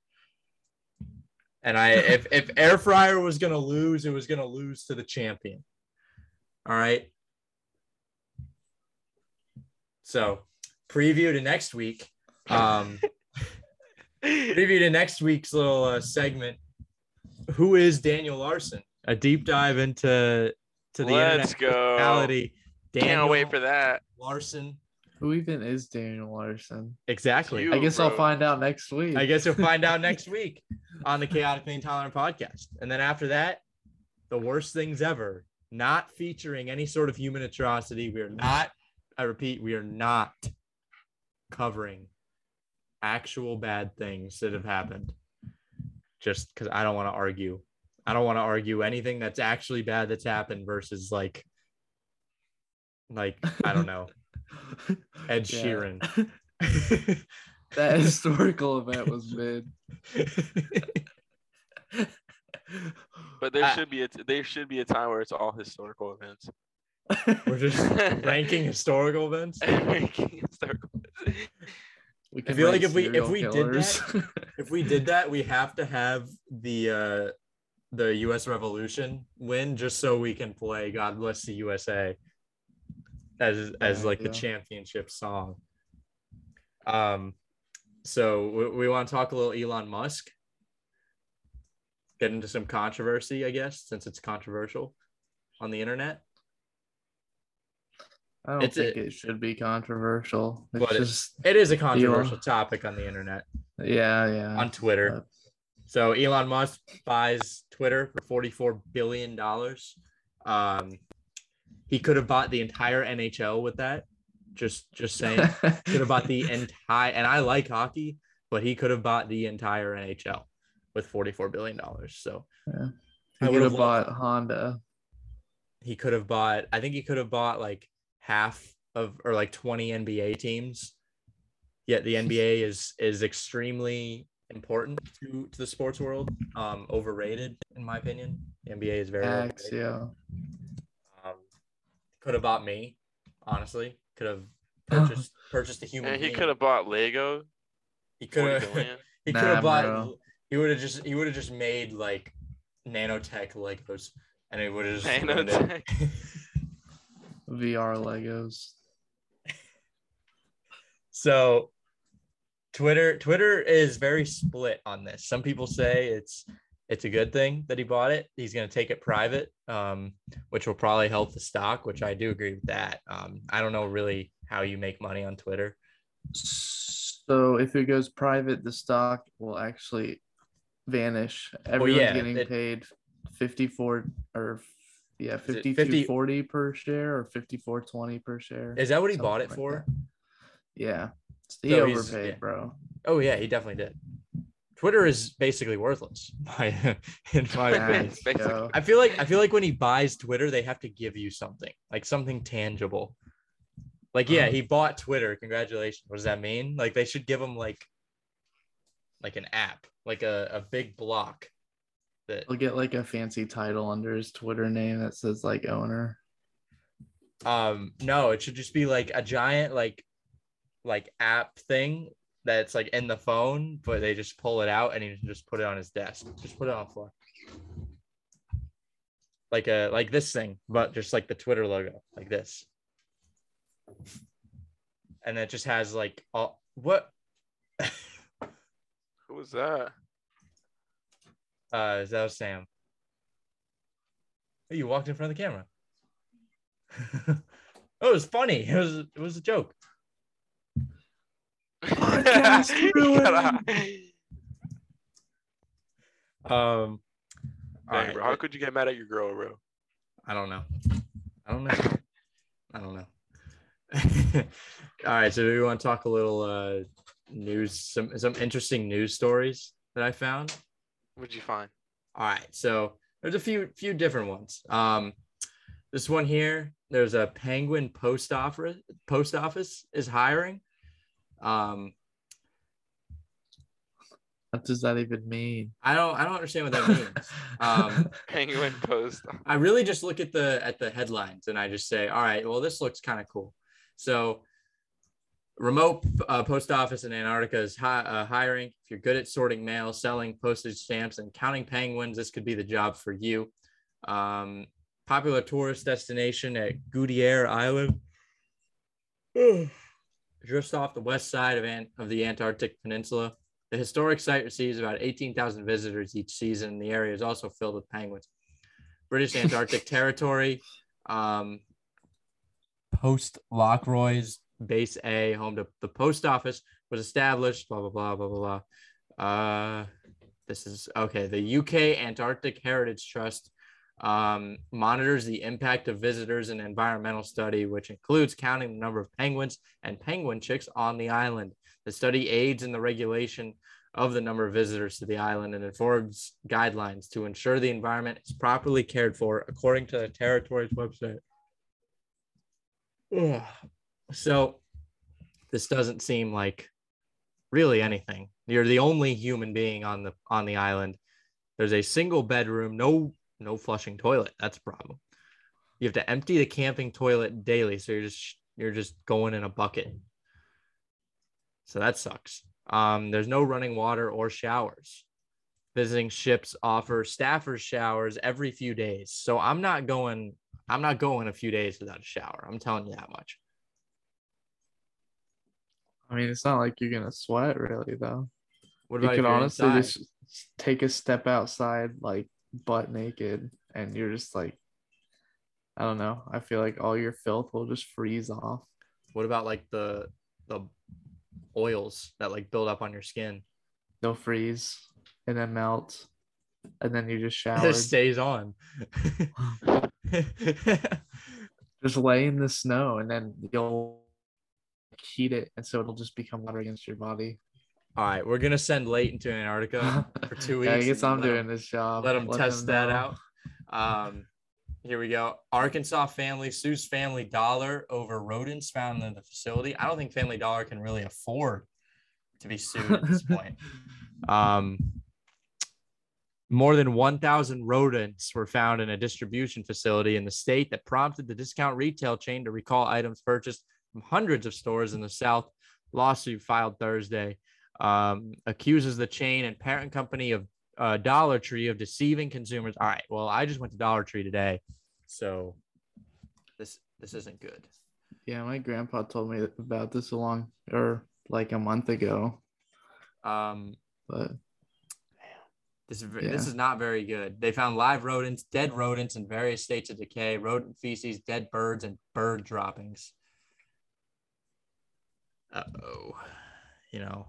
And I if if air fryer was gonna lose, it was gonna lose to the champion. All right. So preview to next week. Um preview to next week's little uh, segment. Who is Daniel Larson? A deep dive into to the Let's internet go. personality. Can't wait for that. Larson. Who even is Daniel Larson? Exactly. You. I guess I'll find out next week. I guess you'll find out next week on the Chaotically Intolerant podcast. And then after that, the worst things ever, not featuring any sort of human atrocity. We are not, I repeat, we are not covering actual bad things that have happened. Just because I don't want to argue. I don't want to argue anything that's actually bad that's happened versus like, like, I don't know, Ed Yeah. Sheeran. that historical event was mid. But there I- should be a t- there should be a time where it's all historical events. We're just ranking historical events. Ranking historical. We I feel like if we- if serial we did killers. If we did that, we have to have the uh the US Revolution win just so we can play God Bless the USA as as like the championship song. Um so we, we want to talk a little Elon Musk. Get into some controversy, I guess, since it's controversial on the internet. I don't It's a- think it should be controversial. It's But just It is a controversial topic on the internet. yeah, yeah. on Twitter. But- So Elon Musk buys Twitter for forty-four billion dollars. Um, he could have bought the entire NHL with that. Just, just saying, could have bought the entire. And I like hockey, but he could have bought the entire NHL with forty-four billion dollars. So Yeah. I he would have bought Honda. he could have bought. I think he could have bought like half of or like twenty NBA teams. Yet the NBA is is extremely important to to the sports world. Um, overrated in my opinion. The NBA is very X, overrated. yeah. Um, could have bought me, honestly. Could have purchased purchased a human. And he could have bought Lego. He could have. He Nah, could have bought. bro. He would have just. He would have just made like nanotech Legos, and he would have just ruined it. Nanotech. VR Legos. So Twitter Twitter is very split on this. Some people say it's it's a good thing that he bought it. He's going to take it private, um, which will probably help the stock, which I do agree with that. Um, I don't know really how you make money on Twitter. So if it goes private, the stock will actually vanish. Everyone's yeah, getting it- paid 54 or Yeah, Is it 5240 per share or 5420 per share. Is that what he bought it like for? that. Yeah. He So overpaid, yeah. bro. Oh yeah, he definitely did. Twitter is basically worthless, in my Yeah, opinion. I feel like I feel like when he buys Twitter, they have to give you something, like something tangible. Like, yeah, Uh-huh. he bought Twitter. Congratulations. What does that mean? Like, they should give him like, like an app, like a, a big block. That He'll get like a fancy title under his Twitter name that says like owner. um no, it should just be like a giant like, like app thing that's like in the phone, but they just pull it out and he can just put it on his desk. Just put it on the floor. Like a like this thing, but just like the Twitter logo, like this. And it just has like all what Who was that? uh that was Sam. Oh, you walked in front of the camera. oh, it was funny. It was it was a joke. Podcast Um all Dang, right, bro, how could you get mad at your girl, bro? I don't know. I don't know. I don't know. All right, so do we want to talk a little uh news some some interesting news stories that I found? What'd you find? All right, so there's a few few different ones. Um this one here, there's a Penguin post office post office is hiring. Um What does that even mean? I don't I don't understand what that means. Um Penguin Post. I really just look at the at the headlines and I just say, all right, well, this looks kind of cool. So, remote uh, post office in Antarctica is hi- uh, hiring. If you're good at sorting mail, selling postage stamps, and counting penguins, this could be the job for you. Um, popular tourist destination at Goudier Island, just off the west side of, Ant- of the Antarctic Peninsula. The historic site receives about 18,000 visitors each season, the area is also filled with penguins. British Antarctic Territory, um, Port Lockroy's Base A, home to the post office, was established. Blah blah blah blah blah blah. Uh, this is okay. The UK Antarctic Heritage Trust um, monitors the impact of visitors and environmental study, which includes counting the number of penguins and penguin chicks on the island. The study aids in the regulation of the number of visitors to the island and informs guidelines to ensure the environment is properly cared for according to the territory's website. Ugh. So this doesn't seem like really anything. You're the only human being on the on the island. There's a single bedroom, no no flushing toilet. That's a problem. You have to empty the camping toilet daily, so you're just you're just going in a bucket. So that sucks. Um, there's no running water or showers. Visiting ships offer staffers showers every few days. So I'm not going. I'm not going a few days without a shower. I'm telling you that much. I mean, it's not like you're gonna sweat really though. What You could honestly inside? just take a step outside, like butt naked, and you're just like, I don't know. I feel like all your filth will just freeze off. What about like the the oils that like build up on your skin? They'll freeze and then melt, and then you just shower. It stays on. just lay in the snow, and then you'll heat it, and so it'll just become water against your body. All right, we're gonna send Leighton to Antarctica for two weeks. yeah, I guess I'm let doing him- this job. Let them Let test him that out. Um, here we go. Arkansas family sues Family Dollar over rodents found in the facility. I don't think Family Dollar can really afford to be sued at this point. Um, more than 1,000 rodents were found in a distribution facility in the state that prompted the discount retail chain to recall items purchased from hundreds of stores in the South. Lawsuit filed Thursday um, accuses the chain and parent company of uh, Dollar Tree of deceiving consumers. All right, well, I just went to Dollar Tree today, so this this isn't good. Yeah, my grandpa told me about this a long or like a month ago, Um, but This is ve- this is not very good. They found live rodents, dead rodents in various states of decay, rodent feces, dead birds, and bird droppings. Uh oh, you know,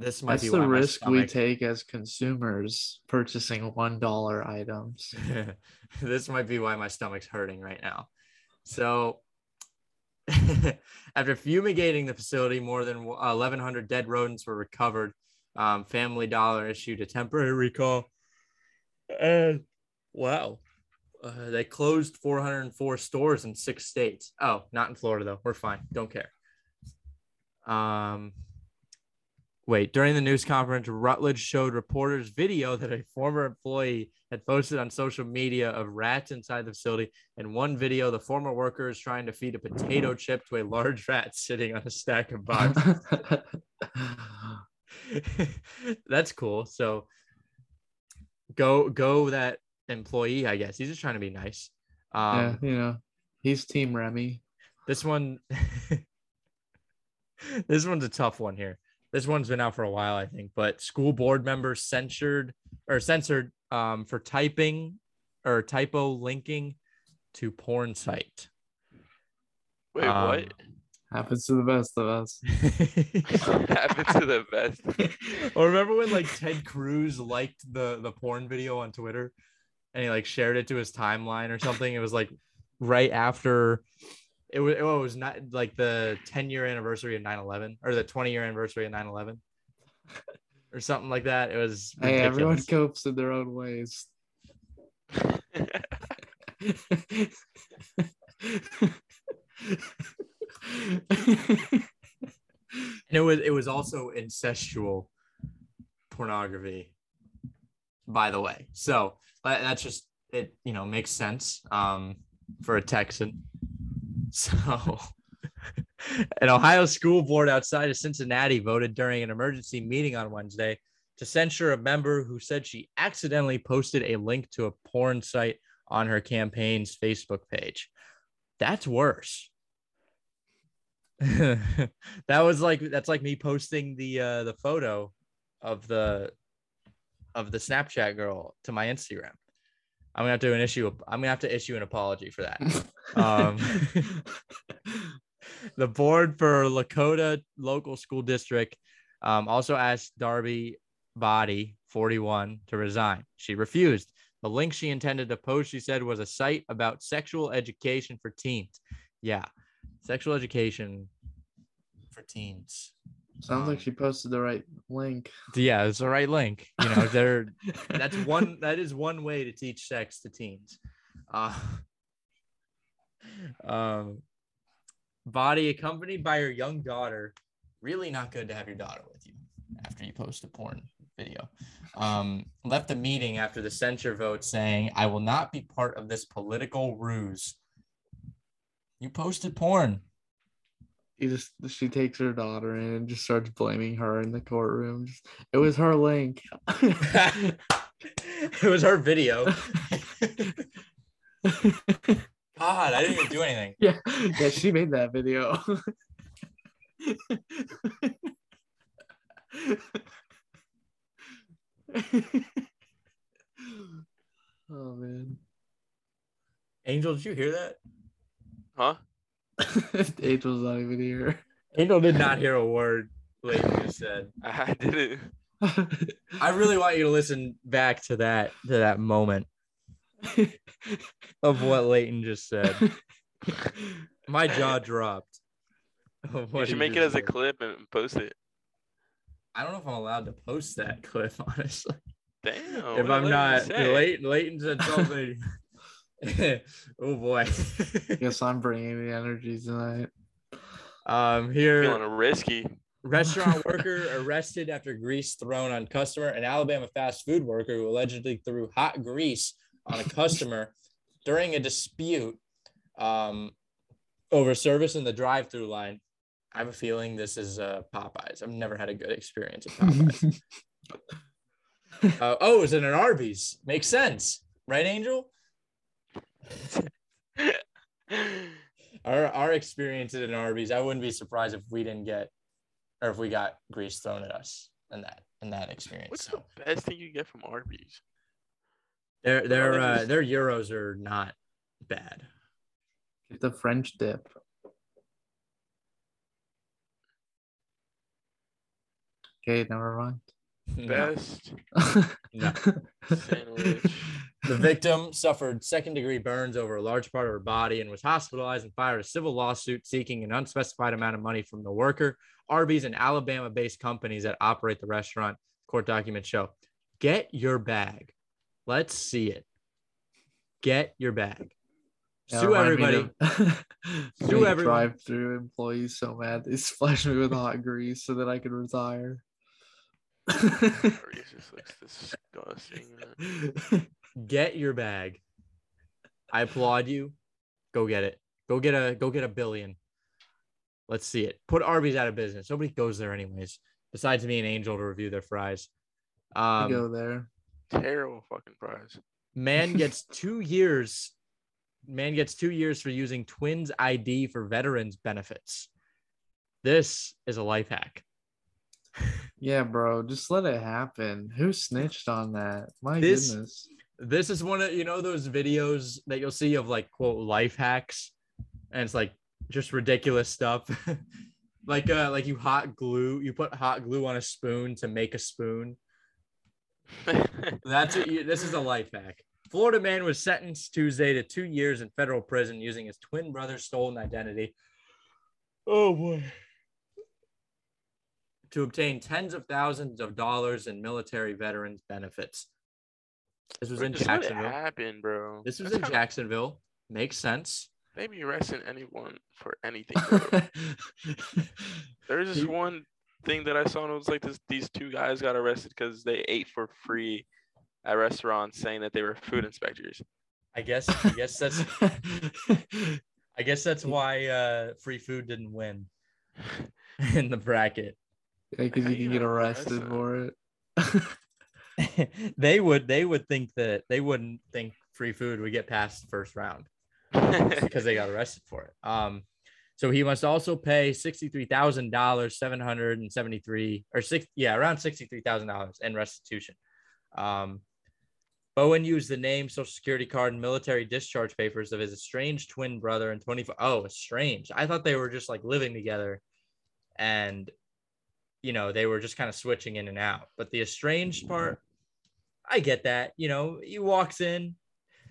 This might That's be the risk we take as consumers purchasing one dollar items. this might be why my stomach's hurting right now. So, after fumigating the facility, more than 1,100 dead rodents were recovered. Um, Family Dollar issued a temporary recall. And wow, uh, they closed 404 stores in six states. Oh, not in Florida though. We're fine. Don't care. Um, wait. During the news conference, Rutledge showed reporters video that a former employee had posted on social media of rats inside the facility. And one video, the former worker is trying to feed a potato chip to a large rat sitting on a stack of boxes. That's cool. So go go that employee, I guess. He's just trying to be nice. yeah, Um you know, he's Team Remy. this one this one's a tough one here. This one's been out for a while, I think, but school board members censured or censored um, for typing or typo linking to porn site. Wait, Um, what? Happens to the best of us. happens to the best. or remember when like Ted Cruz liked the the porn video on Twitter and he like shared it to his timeline or something? It was like right after it was, it was not like the 10 year anniversary of 9-11 or the 20 year anniversary of 9-11 or something like that. It was Hey, everyone copes in their own ways. and it was it was also incestual pornography by the way so that- that's just it you know makes sense um for a texan so an ohio school board outside of cincinnati voted during an emergency meeting on wednesday to censure a member who said she accidentally posted a link to a porn site on her campaign's facebook page that's worse that was like that's like me posting the uh the photo of the of the Snapchat girl to my Instagram. I'm gonna have to an issue. I'm gonna have to issue an apology for that. Um, the board for Lakota local school district um, also asked Darbi Boddy 41 to resign. She refused. The link she intended to post, she said, was a site about sexual education for teens. Yeah, sexual education for teens. Sounds like Um, she posted the right link. Yeah, it's the right link. You know, they're that's one that is one way to teach sex to teens. Uh, um, Boddy accompanied by her young daughter. Really not good to have your daughter with you after you post a porn video. Um, left the meeting after the censure vote saying, "I will not be part of this political ruse." You posted porn. He just she takes her daughter in and just starts blaming her in the courtroom. Just, it was her link. it was her video. God, I didn't even do anything. yeah, yeah, she made that video. oh man. Angel, did you hear that? Huh? Angel's not even here. Angel did not hear a word Leighton just said. I didn't. I really want you to listen back to that to that moment of what Leighton just said. My jaw dropped. You should make it just as a clip and post it. I don't know if I'm allowed to post that clip, honestly. Damn. if I'm not, say? Leighton, Leighton said something. oh boy. Guess I'm bringing the energy tonight. um, here. Feeling risky. Restaurant worker arrested after grease thrown on customer. An Alabama fast food worker who allegedly threw hot grease on a customer during a dispute um, over service in the drive-through line. I have a feeling this is uh, Popeyes. I've never had a good experience at Popeyes. uh, oh, is it an Arby's? Makes sense, right, Angel? Our our experience at an Arby's, I wouldn't be surprised if we didn't get, or if we got grease thrown at us in that in that experience. What's So the best thing you get from Arby's? their their uh, their gyros are not bad. Get the French dip. Okay, never mind. Best No. sandwich. The victim suffered second degree burns over a large part of her body and was hospitalized and filed a civil lawsuit seeking an unspecified amount of money from the worker. Arby's and Alabama based companies that operate the restaurant, court documents show. Get your bag. Let's see it. Get your bag. Sue everybody. Sue everyone. Drive through employees so mad they splash me with hot grease so that I can retire. Reese's looks disgusting. Man. Get your bag. I applaud you. Go get it. Go get a go get a billion. Let's see it. Put Arby's out of business. Nobody goes there anyways. Besides me and Angel to review their fries. I Um, go there. Terrible fucking fries. man gets two years. Man gets two years for using Twins ID for veterans benefits. This is a life hack. Yeah, bro, just let it happen. Who snitched on that? My This- goodness. This is one of you know those videos that you'll see of like quote life hacks, and it's like just ridiculous stuff. like uh like you hot glue, you put hot glue on a spoon to make a spoon. That's it. you- This is a life hack. Florida man was sentenced Tuesday to two years in federal prison using his twin brother's stolen identity. Oh boy. To obtain tens of thousands of dollars in military veterans benefits. This was Bro, in just let it Jacksonville. happen, bro. This was That's in kinda- Jacksonville. Makes sense. Maybe arresting anyone for anything. There's this one thing that I saw, and it was like this: these two guys got arrested because they ate for free at restaurants, saying that they were food inspectors. I guess. I guess that's. I guess that's why uh, free food didn't win in the bracket. Yeah, because you you can get arrested arrested? for it. they would. They would think that they wouldn't think free food would get past the first round because they got arrested for it. Um, so he must also pay sixty-three thousand dollars, seven hundred and seventy-three, or six, yeah, around sixty-three thousand dollars in restitution. Um, Bowen used the name, social security card, and military discharge papers of his estranged twin brother and twenty five. Oh, estranged. I thought they were just like living together and, you know, they were just kind of switching in and out. But the estranged part, I get that. You know, he walks in.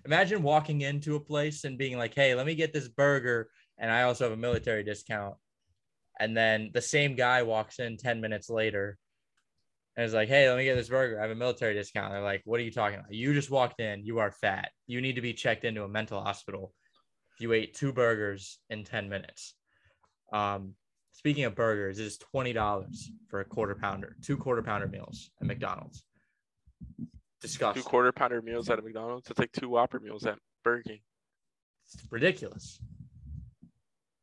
Imagine walking into a place and being like, hey, let me get this burger. And I also have a military discount. And then the same guy walks in 10 minutes later and it's like, hey, let me get this burger. I have a military discount. They're like, what are you talking about? You just walked in. You are fat. You need to be checked into a mental hospital. You ate two burgers in 10 minutes. Um, speaking of burgers, it is $20 for a quarter pounder, two quarter pounder meals at McDonald's. Two quarter pounder meals at McDonald's. It's like two Whopper meals at Burger King. It's ridiculous.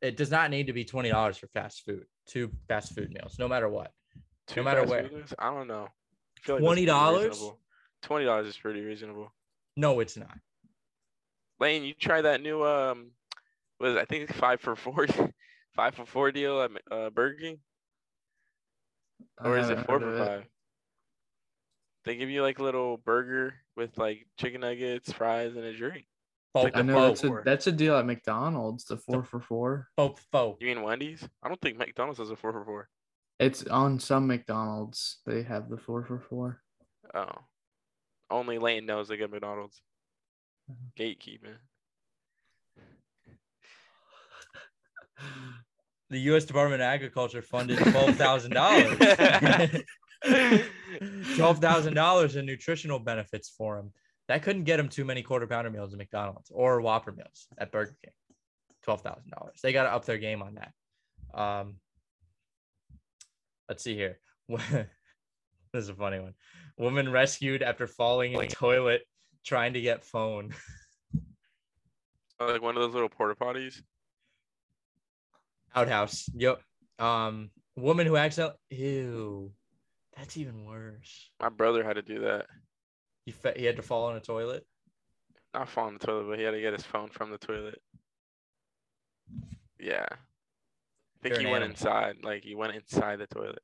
It does not need to be $20 for fast food, two fast food meals, no matter what. Two matter fast where. meals? I don't know. I feel like that's pretty $20? reasonable. Twenty dollars is pretty reasonable. No, it's not. Lane, you try that new um, was? I think five for four, five for four deal at uh, Burger King, or is it four for five? it. Five? They give you like a little burger with like chicken nuggets, fries, and a drink. Faux, like I know that's a that's a deal at McDonald's, the four for four. faux, faux. You mean Wendy's? I don't think McDonald's has a four for four. It's on some McDonald's. They have the four for four. Oh, only Lane knows they get McDonald's. Uh-huh. Gatekeeping. the U.S. Department of Agriculture funded twelve thousand dollars, twelve thousand dollars in nutritional benefits for him. That couldn't get him too many quarter pounder meals at McDonald's or Whopper meals at Burger King. Twelve thousand dollars. They got to up their game on that. Um, let's see here. this is a funny one. Woman rescued after falling in toilet trying to get phone. Oh, like one of those little porta potties. Outhouse. Yep. Um, woman who accidentally. Ew. That's even worse. My brother had to do that. He fe- he had to fall on a toilet. Not fall in the toilet, but he had to get his phone from the toilet. Yeah. I think You're he an went animal. inside. Like he went inside the toilet.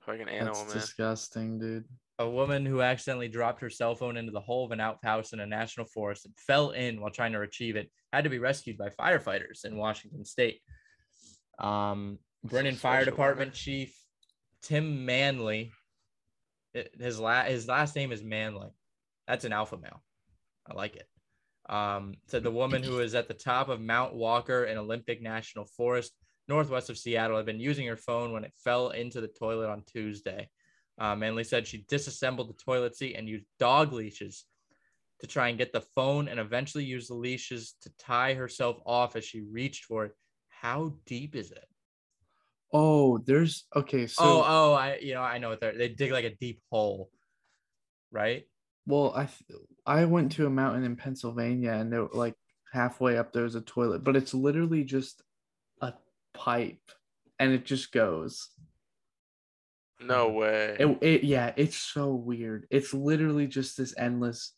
Fucking animal, That's man. disgusting, dude. A woman who accidentally dropped her cell phone into the hole of an outhouse in a national forest and fell in while trying to retrieve it had to be rescued by firefighters in Washington State. Um, Brinnon Fire Department. Chief Tim Manley. His last his last name is Manley. That's an alpha male. I like it. Um, said the woman who is at the top of Mount Walker in Olympic National Forest, northwest of Seattle, had been using her phone when it fell into the toilet on Tuesday. Uh, Manley said she disassembled the toilet seat and used dog leashes to try and get the phone and eventually used the leashes to tie herself off as she reached for it. How deep is it? Oh, there's okay. Oh, so oh, oh, I you know I know what they're they dig like a deep hole, right? well, I I went to a mountain in Pennsylvania and there like halfway up there's a toilet, but it's literally just a pipe and it just goes. No way. It, it yeah, it's so weird. It's literally just this endless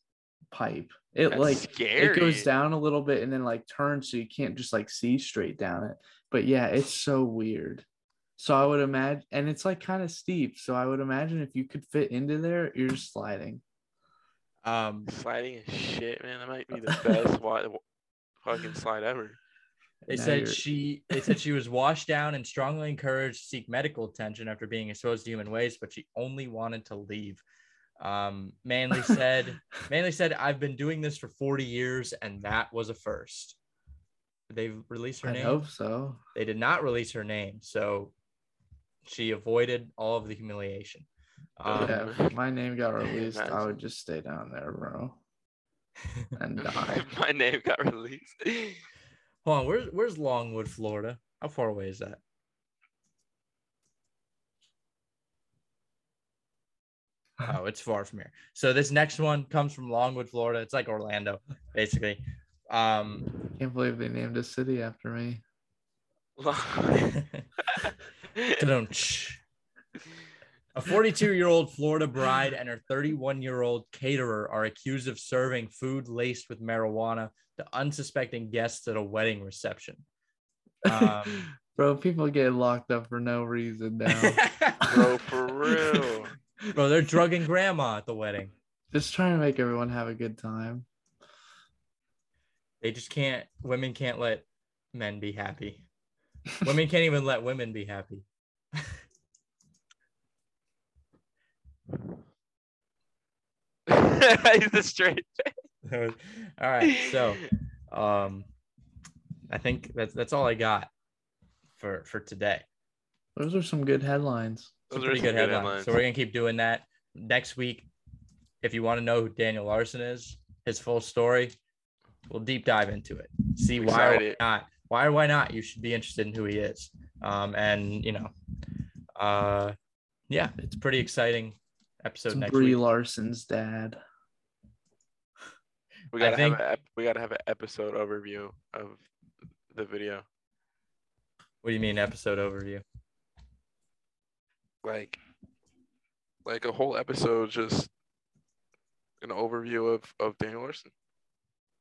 pipe. It That's like scary. it goes down a little bit and then like turns so you can't just like see straight down it. But yeah, it's so weird. So I would imagine, and it's like kind of steep. So I would imagine if you could fit into there, you're just sliding. Um, Sliding is shit, man. That might be the best wi- fucking slide ever. They Now said you're- she they said she was washed down and strongly encouraged to seek medical attention after being exposed to human waste, but she only wanted to leave. Um, Manley said Manley said, I've been doing this for 40 years and that was a first. Did they released her I name? hope so. They did not release her name, so she avoided all of the humiliation. Um, yeah, if my name got released, I would just stay down there, bro, and die. My name got released. Hold on, where's where's Longwood, Florida? How far away is that? Oh, it's far from here. So this next one comes from Longwood, Florida. It's like Orlando, basically. Um, Can't believe they named a city after me. ta-dum-tsh. a 42-year-old Florida bride and her 31-year-old caterer are accused of serving food laced with marijuana to unsuspecting guests at a wedding reception. Um, bro, people get locked up for no reason now. Bro, for real. Bro, they're drugging grandma at the wedding. just trying to make everyone have a good time. They just can't. Women can't let men be happy. Women can't even let women be happy. He's a straight. All right, so um, I think that's that's all I got for for today. Those are some good headlines. It's Those are pretty good good headline. headlines. So we're gonna keep doing that next week. If you want to know who Daniel Larson is, his full story, we'll deep dive into it. See why or why not. Why or why not? You should be interested in who he is. Um, and you know, uh, yeah, it's pretty exciting episode It's next Brie week. Larson's dad. We gotta think- have a, we gotta have an episode overview of the video. What do you mean episode overview? Like like a whole episode just an overview of, of Daniel Larson.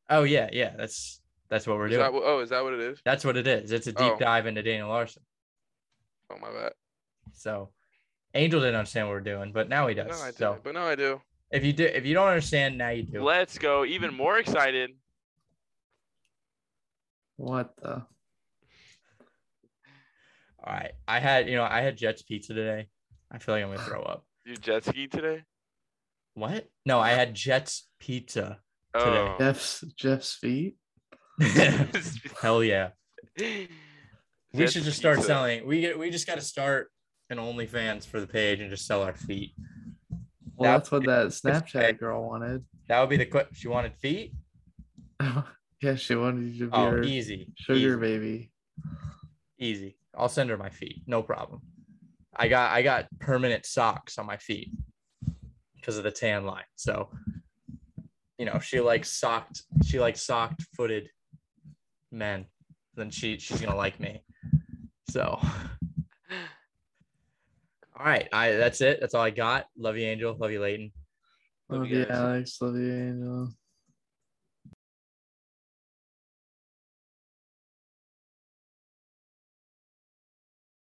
Oh yeah, yeah. That's that's what we're Is doing. that, oh, is that what it is? that's what it is. It's a deep Oh. dive into Daniel Larson. Oh my bad. So Angel didn't understand what we're doing, but now he does. No, I didn't. so But no, I do. if you do, if you don't understand, now you do. Let's go. Even more excited. What the? All right. I had, you know, I had Jets pizza today. I feel like I'm gonna throw up. You jet ski today? What? No, I had Jets pizza. Today. Oh. Jeff's Jeff's feet. Hell yeah. we should just start pizza. selling. We get we just gotta start an OnlyFans for the page and just sell our feet. Well, That- that's what that Snapchat girl wanted. That would be the quick. She wanted feet. yeah, she wanted you to be Oh, her easy. sugar easy, baby. Easy. I'll send her my feet. No problem. I got I got permanent socks on my feet because of the tan line. So, you know, if she likes socked. She likes socked footed men. Then she she's gonna like me. So, all right. I that's it. That's all I got. Love you, Angel. Love you, Leighton. Love Love you you, guys. Alex. Love you, Angel.